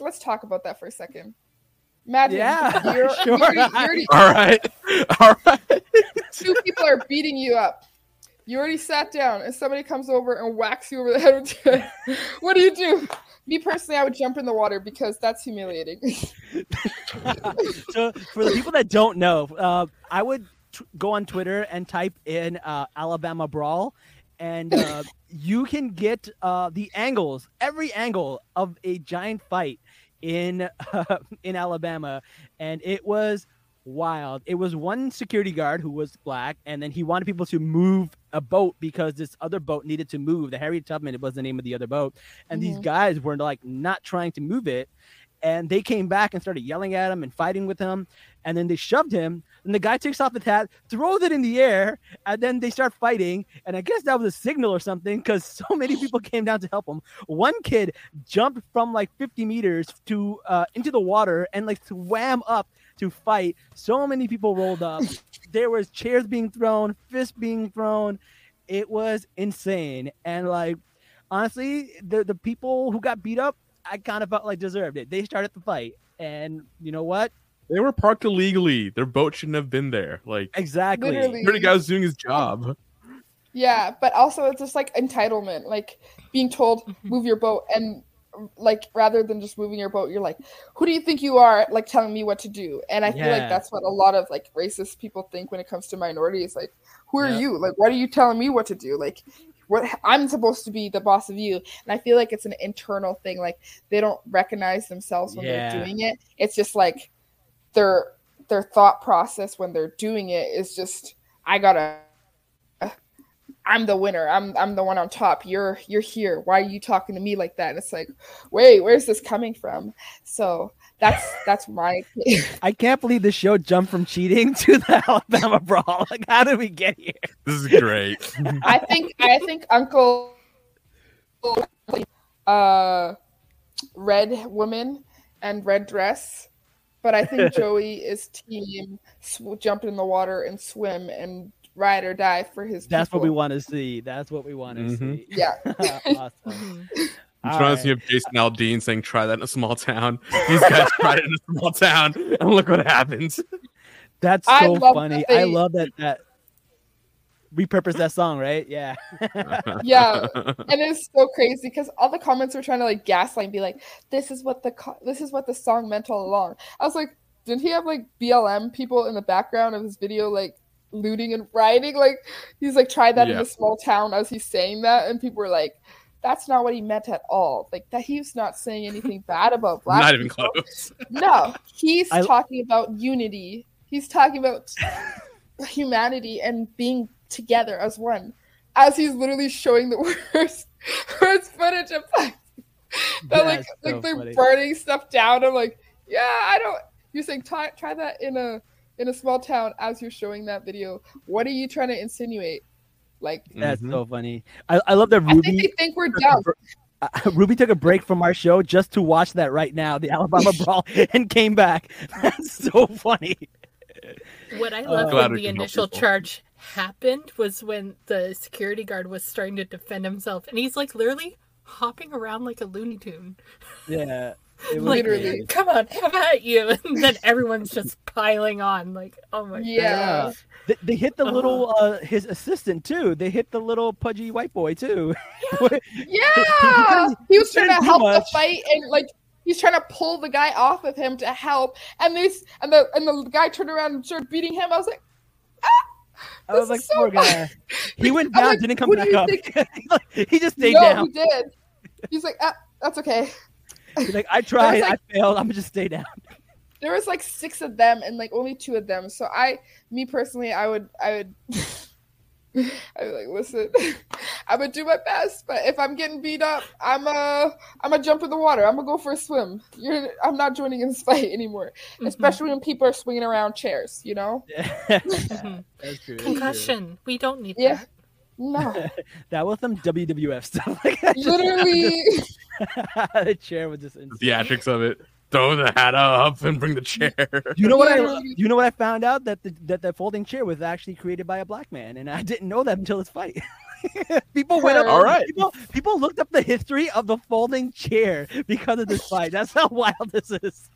let's talk about that for a second imagine Yeah, you're, sure. you already- you already- All right. All right. two people are beating you up you already sat down and somebody comes over and whacks you over the head with chair. what do you do me personally i would jump in the water because that's humiliating so for the people that don't know, uh, I would t- go on Twitter and type in uh, Alabama brawl, and uh, [laughs] you can get uh, the angles, every angle of a giant fight in uh, [laughs] in Alabama, and it was wild. It was one security guard who was black, and then he wanted people to move a boat because this other boat needed to move. The Harriet Tubman, it was the name of the other boat, and these Mhm. guys were like not trying to move it and they came back and started yelling at him and fighting with him. And then they shoved him. And the guy takes off his hat throws it in the air and then they start fighting. And i guess that was a signal or something because [laughs] so many people came down to help him. One kid jumped from like 50 meters to uh, into the water and like swam up to fight. So many people rolled up. [laughs] There was chairs being thrown fists being thrown. It was insane. And like honestly the, the people who got beat up I kind of felt like deserved it. They started the fight, and you know what? They were parked illegally. Their boat shouldn't have been there. Like, Exactly. Literally. pretty guy was doing his job. Yeah, but also it's just like entitlement, like being told Mm-hmm. move your boat and like rather than just moving your boat, you're like, who do you think you are? Like telling me what to do. And I feel like that's what a lot of like racist people think when it comes to minorities. Like, who are Yep. you? Like, what are you telling me what to do? Like, what I'm supposed to be the boss of you. And I feel like it's an internal thing. Like they don't recognize themselves when Yeah. they're doing it. It's just like their their thought process when they're doing it is just I gotta. I'm the winner. I'm I'm the one on top. You're you're here. Why are you talking to me like that? And it's like, wait, where's this coming from? So that's that's my. [laughs] I can't believe the show jumped from cheating [laughs] to the Alabama brawl. Like, how did we get here? This is great. [laughs] I think I think Uncle, uh, red woman and red dress, but I think Joey is team sw- jump in the water and swim and ride or die for his. That's what we want to see. That's what we want to Mhm. see. Yeah. awesome. I'm All trying to see if Jason Aldean saying try that in a small town. These guys [laughs] tried it in a small town, and look what happens. That's so love funny. that I love that that repurpose that song, right? Yeah. [laughs] Yeah. and it's so crazy because all the comments were trying to like gaslight and be like, "This is what the co- this is what the song meant all along." I was like, didn't he have like BLM people in the background of his video like looting and rioting? Like he's like tried that in a small town as he's saying that, and people were like, "That's not what he meant at all." Like that he was not saying anything [laughs] bad about black. Not even people. close. No, he's I- talking about unity. He's talking about [laughs] humanity and being together as one. As he's literally showing the [laughs] worst, worst footage of like, that like That's like so they're funny. burning stuff down. I'm like, yeah, I don't. You're saying try try that in a in a small town as you're showing that video. What are you trying to insinuate? Like, That's Mhm. so funny. I, I love that Ruby. I think Ruby. they think we're took a dumb. uh, [laughs] Ruby took a break from our show just to watch that right now, the Alabama [laughs] brawl, and came back. [laughs] That's so funny. What I Uh, love Glad when the initial charge happened was when the security guard was starting to defend himself, and he's like literally hopping around like a Looney Tune. Yeah. It Like, Literally. [laughs] come on, have at you! [laughs] And then everyone's just piling on. Like, oh my god. Yeah. gosh. They, they hit the Uh-huh. little uh his assistant too. They hit the little pudgy white boy too. [laughs] Yeah, he was trying to do help the fight and like he's trying to pull the guy off of him to help, and this and the and the guy turned around and started beating him. I was like, ah! I was like, so poor guy. He went down, like, didn't come back up. he just stayed no, down. he did. He's like, ah, that's okay. He's like, I [laughs] tried, like- I failed. I'm gonna just stay down. [laughs] There was like six of them and like only two of them. So I, me personally, I would, I would. [laughs] I would like listen. I'm gonna do my best, but if I'm getting beat up, I'm uh I'm gonna jump in the water. I'm gonna go for a swim. You're I'm not joining in this fight anymore, Mhm. especially when people are swinging around chairs. You know? That's true. that's true. Concussion. We don't need Yeah. that. No, That was some WWF stuff. Like just literally. Happened. [laughs] the chair was just. The insane. theatrics of it. Throw the hat up and bring the chair. [laughs] You know what I? You know what I found out that the that the folding chair was actually created by a black man, and I [laughs] didn't know that until this fight. people went up. All right. People people looked up the history of the folding chair because of this fight. That's how wild this is.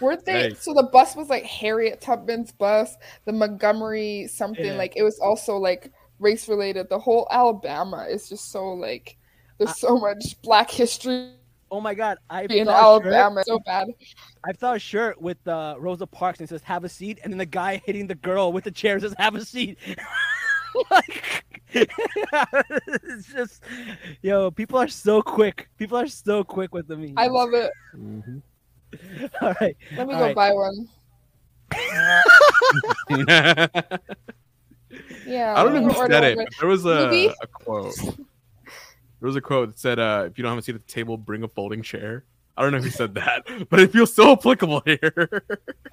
Weren't they? Hey. So the bus was like Harriet Tubman's bus, the Montgomery something. Yeah. Like it was also like race related. The whole Alabama is just so like there's so much Black history Oh my god! I in saw a shirt- Alabama. So bad. I saw a shirt with uh, Rosa Parks and it says "Have a seat," and then the guy hitting the girl with the chair says "Have a seat." [laughs] like, [laughs] it's just, yo, people are so quick. People are so quick with the memes. I love it. [laughs] All right, Let me All go right. buy one. Yeah. I don't know who order said it. but There was a, a quote. There was a quote that said, uh, "If you don't have a seat at the table, bring a folding chair." I don't know who said that, [laughs] but it feels so applicable [laughs] here.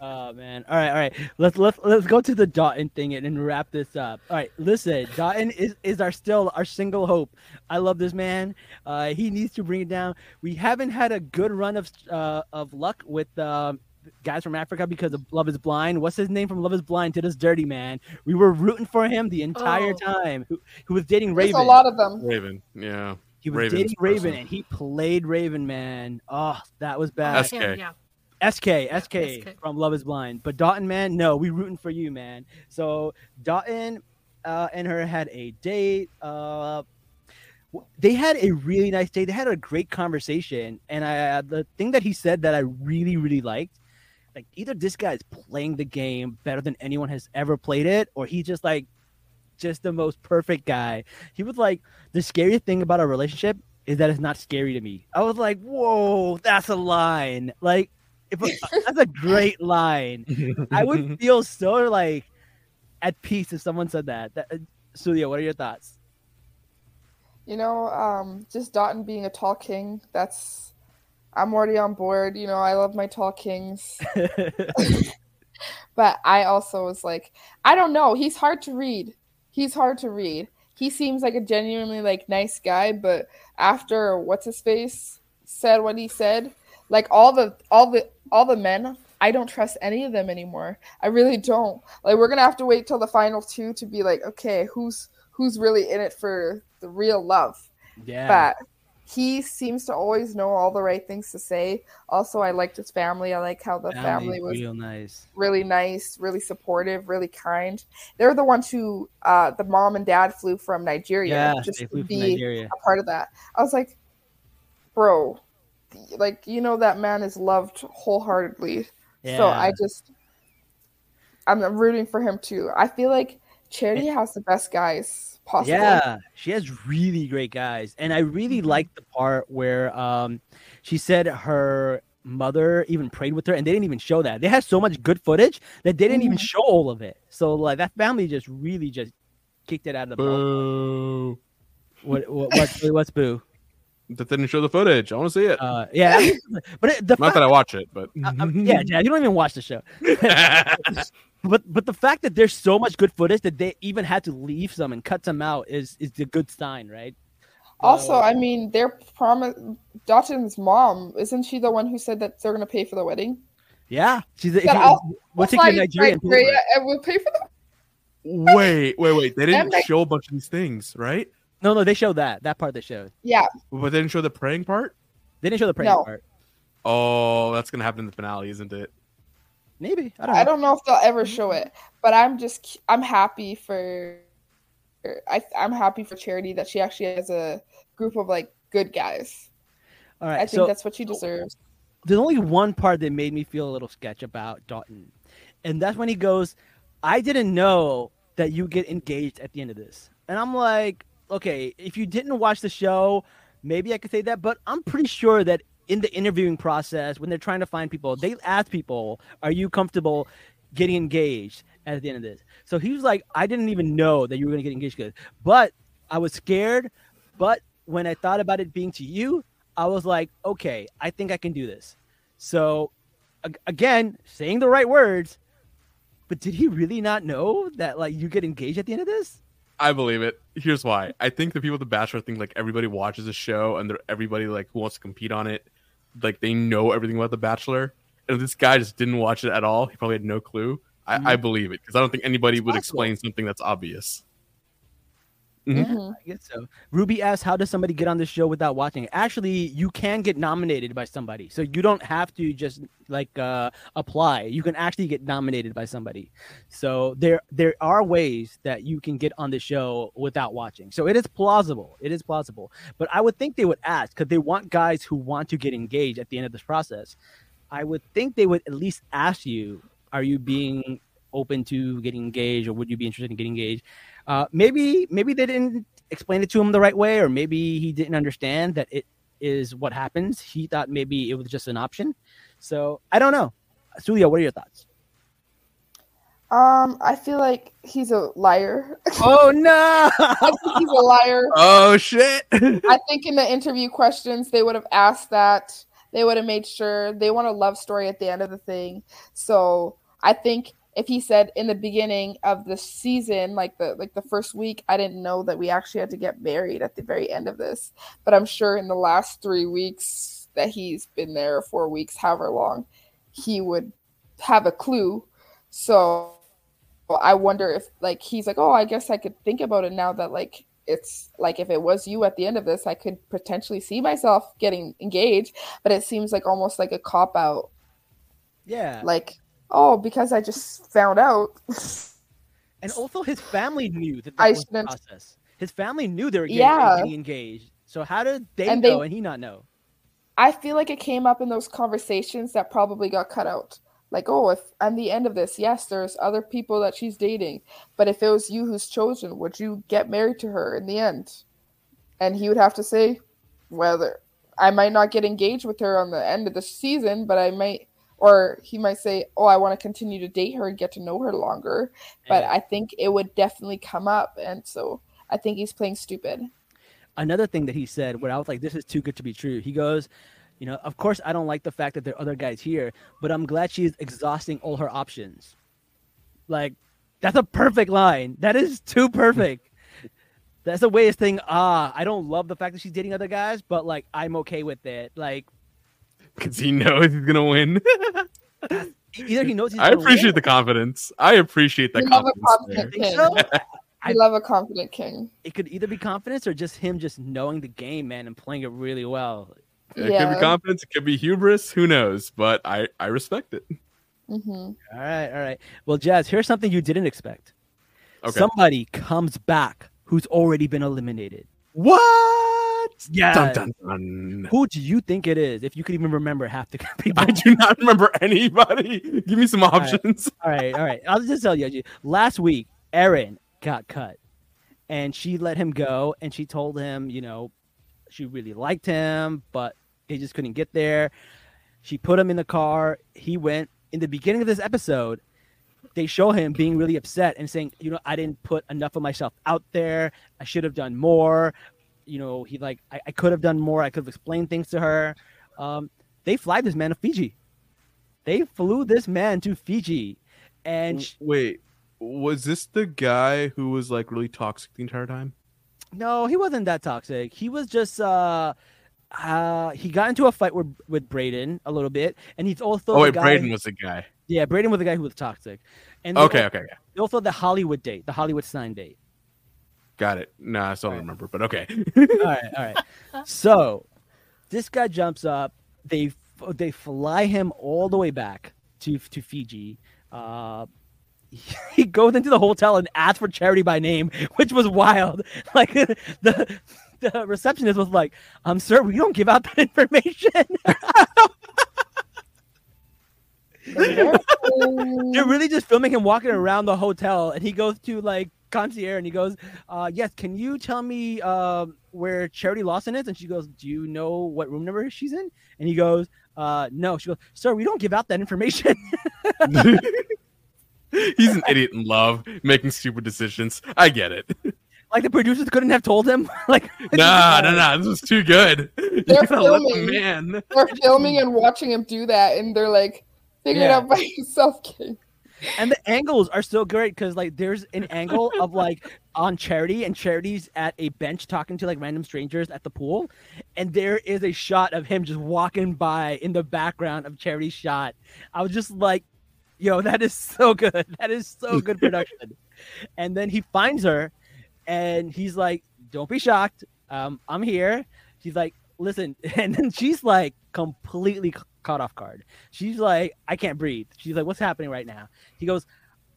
Oh man. All right, all right. Let's let's let's go to the Dotun thing and, and wrap this up. All right, listen, Dotun is is our still our single hope. I love this man. Uh, he needs to bring it down. We haven't had a good run of uh, of luck with um, guys from Africa because of Love Is Blind. What's his name from Love Is Blind? To this dirty man. We were rooting for him the entire Oh. time. Who, who was dating There's Raven? a lot of them. Raven, yeah, he was Raven's dating Raven, person. and he played Raven. Man, oh, that was bad. SK. him, yeah. SK, SK, SK. from Love is Blind. But Dotun, man, no, we rooting for you, man. So Dotun uh, and her had a date. Uh, they had a really nice date. They had a great conversation. And I, the thing that he said that I really, really liked, like either this guy is playing the game better than anyone has ever played it, or he's just like, just the most perfect guy. He was like, the scary thing about a relationship is that it's not scary to me. I was like, whoa, that's a line. Like, if a, [laughs] that's a great line. I would [laughs] feel so like at peace if someone said that. that uh, Sulia, what are your thoughts? You know, um, just Dotun being a tall king. That's I'm already on board. You know, I love my tall kings. [laughs] [laughs] but I also was like, I don't know. He's hard to read. He's hard to read. He seems like a genuinely like nice guy, but after what's his face said what he said, like all the all the all the men, I don't trust any of them anymore. I really don't. Like we're gonna have to wait till the final two to be like, okay, who's who's really in it for the real love? Yeah. But he seems to always know all the right things to say. Also, I liked his family. I like how the family was real nice, really nice, really supportive, really kind. They're the ones who, uh, the mom and dad flew from Nigeria Yeah, just to be Nigeria. a part of that. I was like, bro, like you know that man is loved wholeheartedly. So I just, I'm rooting for him too. I feel like Charity has the best guys possible. Yeah, she has really great guys, and I really Mm-hmm. like the part where um, she said her mother even prayed with her, and they didn't even show that. They had so much good footage that they didn't even Mhm. show all of it. So like that family just really just kicked it out of the. Boo. What what what's, [laughs] what's boo? That didn't show the footage. I want to see it. Uh, yeah, but it, the Not fact, that I watch it, but uh, uh, yeah, Jazz, you don't even watch the show. [laughs] [laughs] but but the fact that there's so much good footage that they even had to leave some and cut some out is is a good sign, right? Also, Uh, I mean, their promise. Dotun's mom isn't she the one who said that they're gonna pay for the wedding? yeah, she's if That you, I'll- we'll I'll take fly you to Nigeria and pay for it. Nigeria and we'll pay for the. [laughs] wait, wait, wait. They didn't And they- show a bunch of these things, right? No, no, they showed that. That part they showed. Yeah, But they didn't show the praying part. They didn't show the praying No. part. Oh, that's gonna happen in the finale, isn't it? Maybe I don't know. I don't know if they'll ever show mm-hmm. it, but I'm just I'm happy for. I I'm happy for Charity that she actually has a group of like good guys. All right, I think so that's what she deserves. there's only one part that made me feel a little sketch about Dalton, and that's when he goes, "I didn't know that you get engaged at the end of this," and I'm like, "Okay, if you didn't watch the show, maybe I could say that, but I'm pretty sure that." In the interviewing process, when they're trying to find people, they ask people, "Are you comfortable getting engaged?" At the end of this, so he was like, "I didn't even know that you were going to get engaged, good, but I was scared. But when I thought about it being to you, I was like, okay, I think I can do this. So, again, saying the right words, but did he really not know that like you get engaged at the end of this? I believe it. Here's why. I think the people at the Bachelor think like everybody watches the show and they're everybody like who wants to compete on it, like they know everything about the Bachelor. And if this guy just didn't watch it at all, he probably had no clue. I, I mm-hmm. believe it because I don't think anybody It's would possible. explain something that's obvious. Yeah, Mhm. I guess so. Ruby asks, "How does somebody get on this show without watching it?" Actually, you can get nominated by somebody, so you don't have to just like uh, apply. You can actually get nominated by somebody. So there there are ways that you can get on the show without watching. So it is plausible. It is plausible. But I would think they would ask because they want guys who want to get engaged at the end of this process. I would think they would at least ask you, "Are you being open to getting engaged, or would you be interested in getting engaged?" Uh, maybe maybe they didn't explain it to him the right way, or maybe he didn't understand that it is what happens. He thought maybe it was just an option. So I don't know. Sulia, what are your thoughts? Um, I feel like he's a liar. [laughs] Oh no! I think he's a liar. [laughs] Oh shit! I think in the interview questions they would have asked that. They would have made sure they want a love story at the end of the thing. So I think if he said in the beginning of the season, like the like the first week, I didn't know that we actually had to get married at the very end of this. But I'm sure in the last three weeks that he's been there, four weeks, however long, he would have a clue. So I wonder if like he's like, oh, I guess I could think about it now that like it's like if it was you at the end of this, I could potentially see myself getting engaged, but it seems like almost like a cop out. yeah, Like, oh, because I just found out. [laughs] and also his family knew that I was the process. His family knew they were getting, Yeah. engaged. So how did they And they- know and he not know? I feel like it came up in those conversations that probably got cut out. Like, oh, if at the end of this, yes, there's other people that she's dating, but if it was you who's chosen, would you get married to her in the end? And he would have to say, whether I might not get engaged with her on the end of the season, but I might or he might say, "Oh, I want to continue to date her and get to know her longer." But Yeah. I think it would definitely come up, and so I think he's playing stupid. another thing that he said where I was like, this is too good to be true. He goes, you know, of course I don't like the fact that there are other guys here, but I'm glad she's exhausting all her options. Like, that's a perfect line. That is too perfect. that's a way of saying, ah, I don't love the fact that she's dating other guys, but like I'm okay with it. Like Because he knows he's gonna win. either he knows he's I appreciate win, the confidence. I appreciate the We love a confidence. there. confident king. so? [laughs] I love a confident king. it could either be confidence or just him just knowing the game, man, and playing it really well. It could Yeah. be confidence. It could be hubris. Who knows? But I I respect it. hmm All right, all right. Well, Jazz, here's something you didn't expect. Okay. Somebody comes back who's already been eliminated. what? Yeah. Dun, dun, dun. Who do you think it is? If you could even remember half the people. I do not remember anybody. Give me some right. options. all right, all right. I'll just tell you. Last week, Aaron got cut, and she let him go, and she told him, you know, she really liked him, but they just couldn't get there. She put him in the car. He went. In the beginning of this episode, they show him being really upset and saying, you know, I didn't put enough of myself out there. I should have done more. You know, he like, I, I could have done more. I could have explained things to her. Um, they fly this man to Fiji. They flew this man to Fiji, and Wait, was this the guy who was like really toxic the entire time? no, he wasn't that toxic. He was just uh, uh, he got into a fight with with Brayden a little bit, and he's also oh wait, guy, Brayden was the guy. yeah, Brayden was the guy who was toxic, and Okay, al- okay, okay. also the Hollywood date, the Hollywood sign date. Got it. No, I still don't Right. remember, but okay. all right, all right. [laughs] So this guy jumps up. They they fly him all the way back to to Fiji. Uh, [laughs] he goes into the hotel and asks for charity by name, which was wild. [laughs] Like the the receptionist was like, "Um, sir, we don't give out that information." They're really just filming him walking around the hotel, and he goes to like concierge, and he goes, uh, "Yes, can you tell me um where Charity Lawson is?" And she goes, "Do you know what room number she's in?" And he goes, uh, "No." She goes, "Sir, we don't give out that information." [laughs] He's an idiot in love, making stupid decisions. I get it. [laughs] like the producers couldn't have told him. [laughs] like, Nah, nah, nah. This was too good. They're gotta let the filming. man. They're filming and watching him do that, and they're like, figure it out by yourself, king. And the angles are so great because like there's an angle of [laughs] like on charity and charity's at a bench talking to like random strangers at the pool and there is a shot of him just walking by in the background of charity's shot. I was just like yo that is so good. That is so [laughs] good production. And then he finds her and he's like don't be shocked. Um i'm here. She's like listen. [laughs] And then she's like completely caught off guard. She's like i can't breathe. She's like what's happening right now? He goes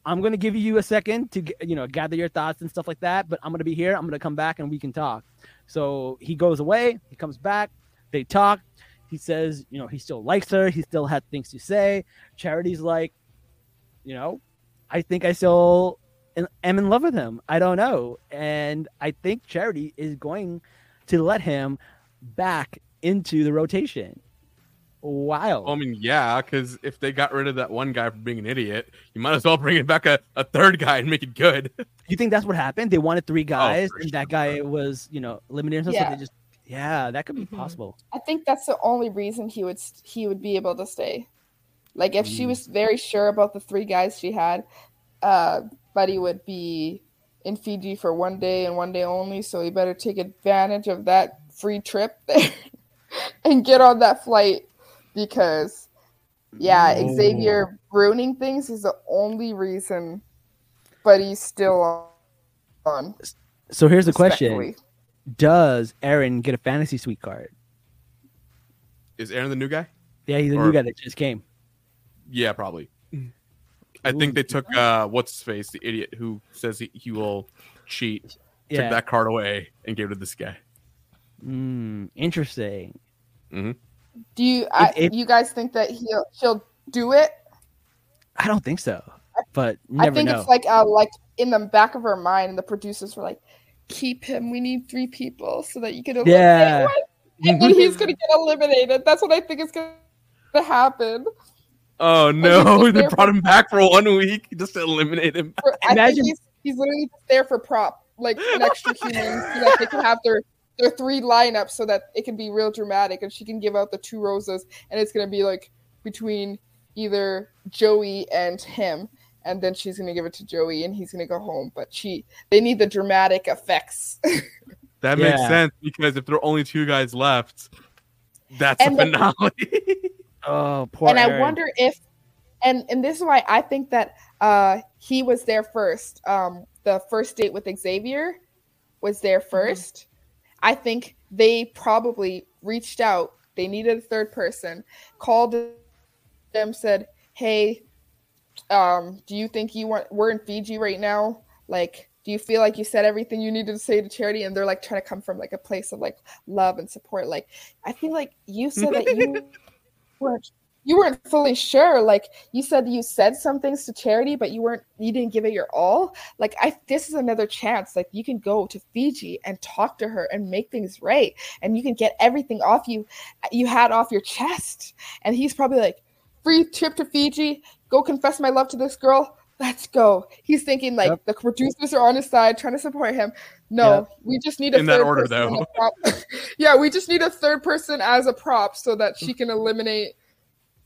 i'm going to give you a second to you know gather your thoughts and stuff like that but i'm going to be here. I'm going to come back and we can talk. So he goes away. He comes back. They talk. He says you know he still likes her. He still had things to say. Charity's like you know i think i still am in love with him. I don't know. And i think charity is going to let him back into the rotation wow I mean, yeah, because if they got rid of that one guy for being an idiot, you might as well bring it back a, a third guy and make it good. [laughs] You think that's what happened? They wanted three guys, for and that guy was, you know, eliminated. and stuff, So Yeah. they just, yeah, that could be Mhm. possible. I think that's the only reason he would he would be able to stay. Like if Mm. she was very sure about the three guys she had, uh, Buddy would be in Fiji for one day and one day only. So he better take advantage of that free trip [laughs] there and get on that flight because, yeah, Oh. Xavier ruining things is the only reason Buddy's still on. So here's the question. Does Aaron get a fantasy suite card? Is Aaron the new guy? Yeah, he's a Or- new guy that just came. Yeah, probably. I think they took uh, what's his face, the idiot who says he, he will cheat, took that card away and gave it to this guy. Mm, interesting. Do you I, it- you guys think that he'll she'll do it? I don't think so, but you I think know. it's like uh like in the back of her mind, the producers were like, "Keep him. We need three people so that you can eliminate Yeah. [laughs] one." and then he's gonna get eliminated. That's what I think is gonna happen. Oh no, [laughs] they brought for- him back for one week just to eliminate him. For- I Imagine- think he's, he's literally just there for prop, like an extra human, so that they can have their their three lineups, so that it can be real dramatic, and she can give out the two roses, and it's gonna be like between either Joey and him, and then she's gonna give it to Joey, and he's gonna go home. But she, they need the dramatic effects. [laughs] That makes sense because if there are only two guys left, that's And the the- finale. [laughs] Oh, poor. and I wonder if, and and this is why I think that uh he was there first. Um, the first date with Xavier was there 1st I think they probably reached out. They needed a third person. Called them, said, "Hey, um, do you think you want? We're in Fiji right now. Like." Do you feel like you said everything you needed to say to charity? And they're like trying to come from like a place of like love and support. Like I feel like you said that you [laughs] weren't you weren't fully sure like you said you said some things to charity but you weren't you didn't give it your all like i this is another chance like you can go to fiji and talk to her and make things right and you can get everything off you you had off your chest and he's probably like free trip to fiji go confess my love to this girl let's go he's thinking like Yep. the producers are on his side trying to support him no Yep. we just need a In that order, person though. as a prop. [laughs] yeah we just need a third person as a prop so that she [laughs] can eliminate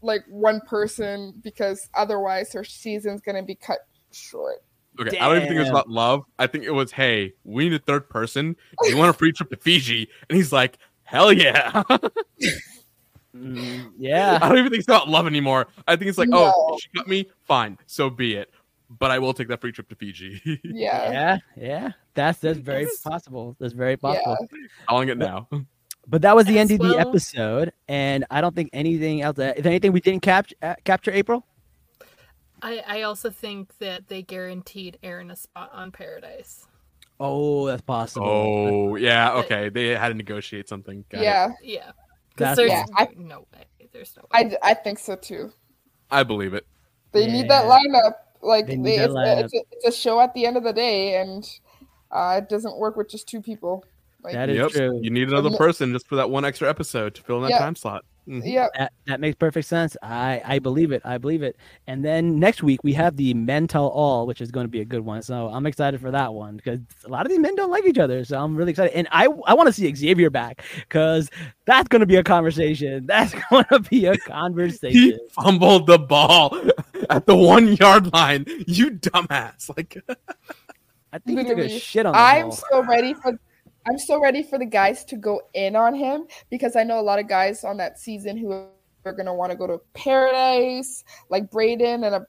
like one person because otherwise her season's gonna be cut short. Okay, I don't even think it was about love. I think it was, hey, we need a third person. Do you want a free trip to Fiji? And he's like, hell yeah. [laughs] Mm, yeah. I don't even think it's about love anymore. I think it's like, No. oh, she got me, fine, so be it. But I will take that free trip to Fiji. Yeah. Yeah, yeah, that's that's very possible. That's very possible. Calling it now. But that was the As end of the episode, and I don't think anything else. If anything we didn't capture? Uh, capture April? I, I also think that they guaranteed Aaron a spot on Paradise. Oh, that's possible. Oh, yeah, okay. They had to negotiate something. Got it. Yeah, Yeah. Because there's Yeah, I- no way. There's no way. I, I think so too. I believe it. They need that lineup. Like They they that it's, lineup. A, it's, a, it's a show at the end of the day, and uh, it doesn't work with just two people. Like, That is Yep. true. You need another Admi- person just for that one extra episode to fill in that Yeah. time slot. Mhm. yeah, That, that makes perfect sense. I, I believe it. I believe it. And then next week we have the Men Tell All, which is going to be a good one. So I'm excited for that one because a lot of these men don't like each other. So I'm really excited. And I I want to see Xavier back because that's going to be a conversation. [laughs] That's going to be a conversation. He conversation. fumbled the ball [laughs] at the one yard line. You dumbass. Like [laughs] I think he took a shit on the I'm ball. so ready for. I'm so ready for the guys to go in on him because I know a lot of guys on that season who are gonna want to go to Paradise, like Brayden and a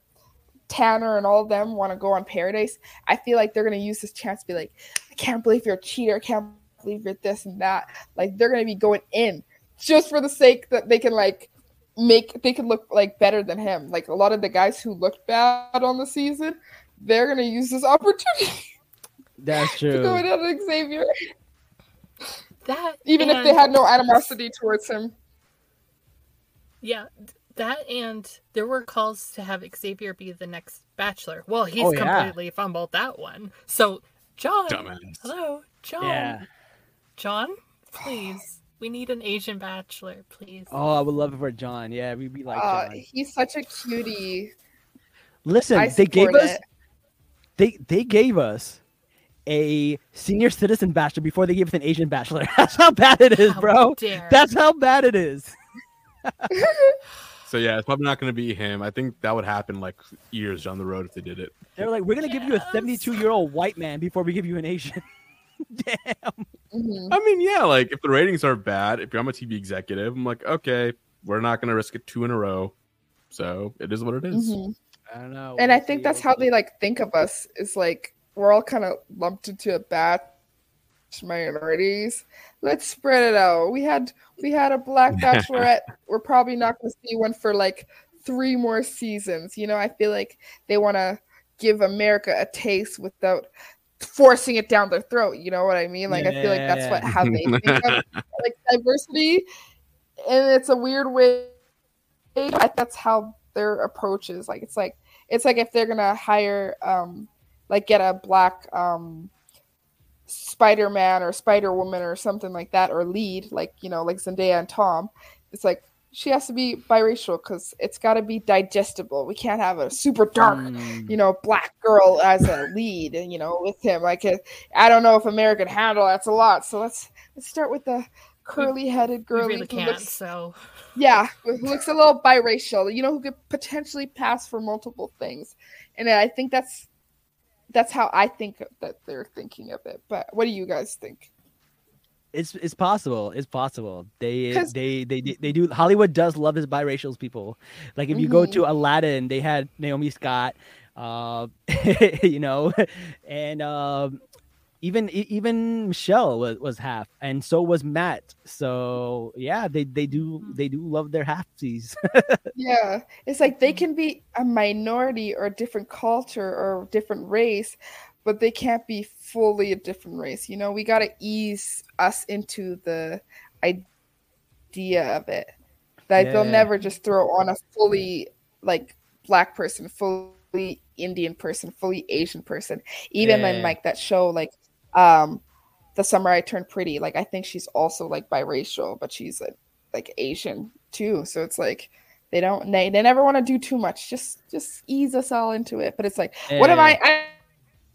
Tanner and all of them want to go on Paradise. I feel like they're gonna use this chance to be like, I can't believe you're a cheater. I can't believe you're this and that. Like they're gonna be going in just for the sake that they can like make they can look like better than him. Like a lot of the guys who looked bad on the season, they're gonna use this opportunity That's true. [laughs] to go in on Xavier, That even if they had no animosity towards him. Yeah, that and there were calls to have Xavier be the next Bachelor. Well, he's Oh, yeah. completely fumbled that one. So, John, dumbass. hello, John, Yeah. John, please, we need an Asian Bachelor, please. Oh, I would love it for John. Yeah, we'd be like Uh, John. he's such a cutie. Listen, I they gave support us they they gave us a senior citizen bachelor before they gave us an Asian bachelor. [laughs] That's how bad it is, How bro. dare. That's how bad it is. So yeah, it's probably not going to be him. I think that would happen like years down the road if they did it. They're like, we're gonna give you a 72 year old white man before we give you an Asian. [laughs] Damn. Mhm. I mean, yeah, like if the ratings are bad, if you're I'm a TV executive, I'm like, okay, we're not going to risk it two in a row. So it is what it is. Mhm. I don't know. And We'll I think that's how they like think of us. Is like we're all kind of lumped into a batch minorities. Let's spread it out. We had we had a black [laughs] bachelorette. We're probably not going to see one for like three more seasons. You know, I feel like they want to give America a taste without forcing it down their throat. You know what I mean? Like I feel like that's what how they think of [laughs] like diversity, and it's a weird way. I, that's how their approach is. Like it's like it's like if they're gonna hire, um, like get a black um, Spider Man or Spider Woman or something like that, or lead like you know like Zendaya and Tom. It's like she has to be biracial because it's got to be digestible. We can't have a super dark, Mm. you know, black girl as a lead, you know, with him. Like, I don't know if American Handle. That's a lot. So let's let's start with the curly-headed We girl really who looks, So yeah, who looks a little biracial. You know, who could potentially pass for multiple things. And I think that's that's how I think that they're thinking of it. But what do you guys think? It's it's possible. It's possible. They they they they do. Hollywood does love his biracial people. Like if you go Mm-hmm. to Aladdin, they had Naomi Scott, uh, [laughs] you know, [laughs] and um, even even Michelle was, was half, and so was Matt. So yeah, they they do hmm. they do love their halfsies. [laughs] Yeah, it's like they hmm. can be a minority or a different culture or different race, but they can't be fully a different race. You know, we got to ease us into the idea of it. Like they'll never just throw on a fully like black person, fully Indian person, fully Asian person. Even Yeah. in like that show, like um, the summer I turned pretty. Like I think she's also like biracial, but she's like like Asian too. So it's like they don't they, they never want to do too much. Just just ease us all into it. But it's like, what am I? I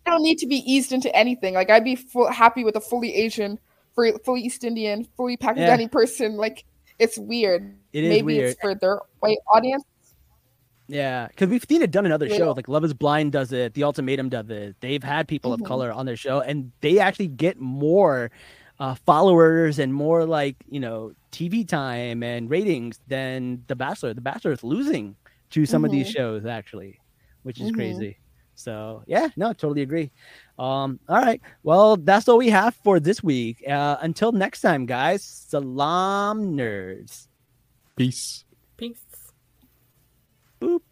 I don't need to be eased into anything. Like I'd be full, happy with a fully Asian, fully, fully East Indian, fully Pakistani person. Like it's weird. It is Maybe weird. it's for their white audience. Yeah, because we've seen it done in other Yeah. shows, like Love Is Blind does it, The Ultimatum does it. They've had people Mhm. of color on their show, and they actually get more uh, followers and more like you know TV time and ratings than The Bachelor. The Bachelor is losing to some of these Mhm. shows actually, which is Mhm. crazy. So yeah, no, totally agree. Um, all right, well, that's all we have for this week. Uh, until next time, guys. Salaam, nerds. Peace. peace. Boop.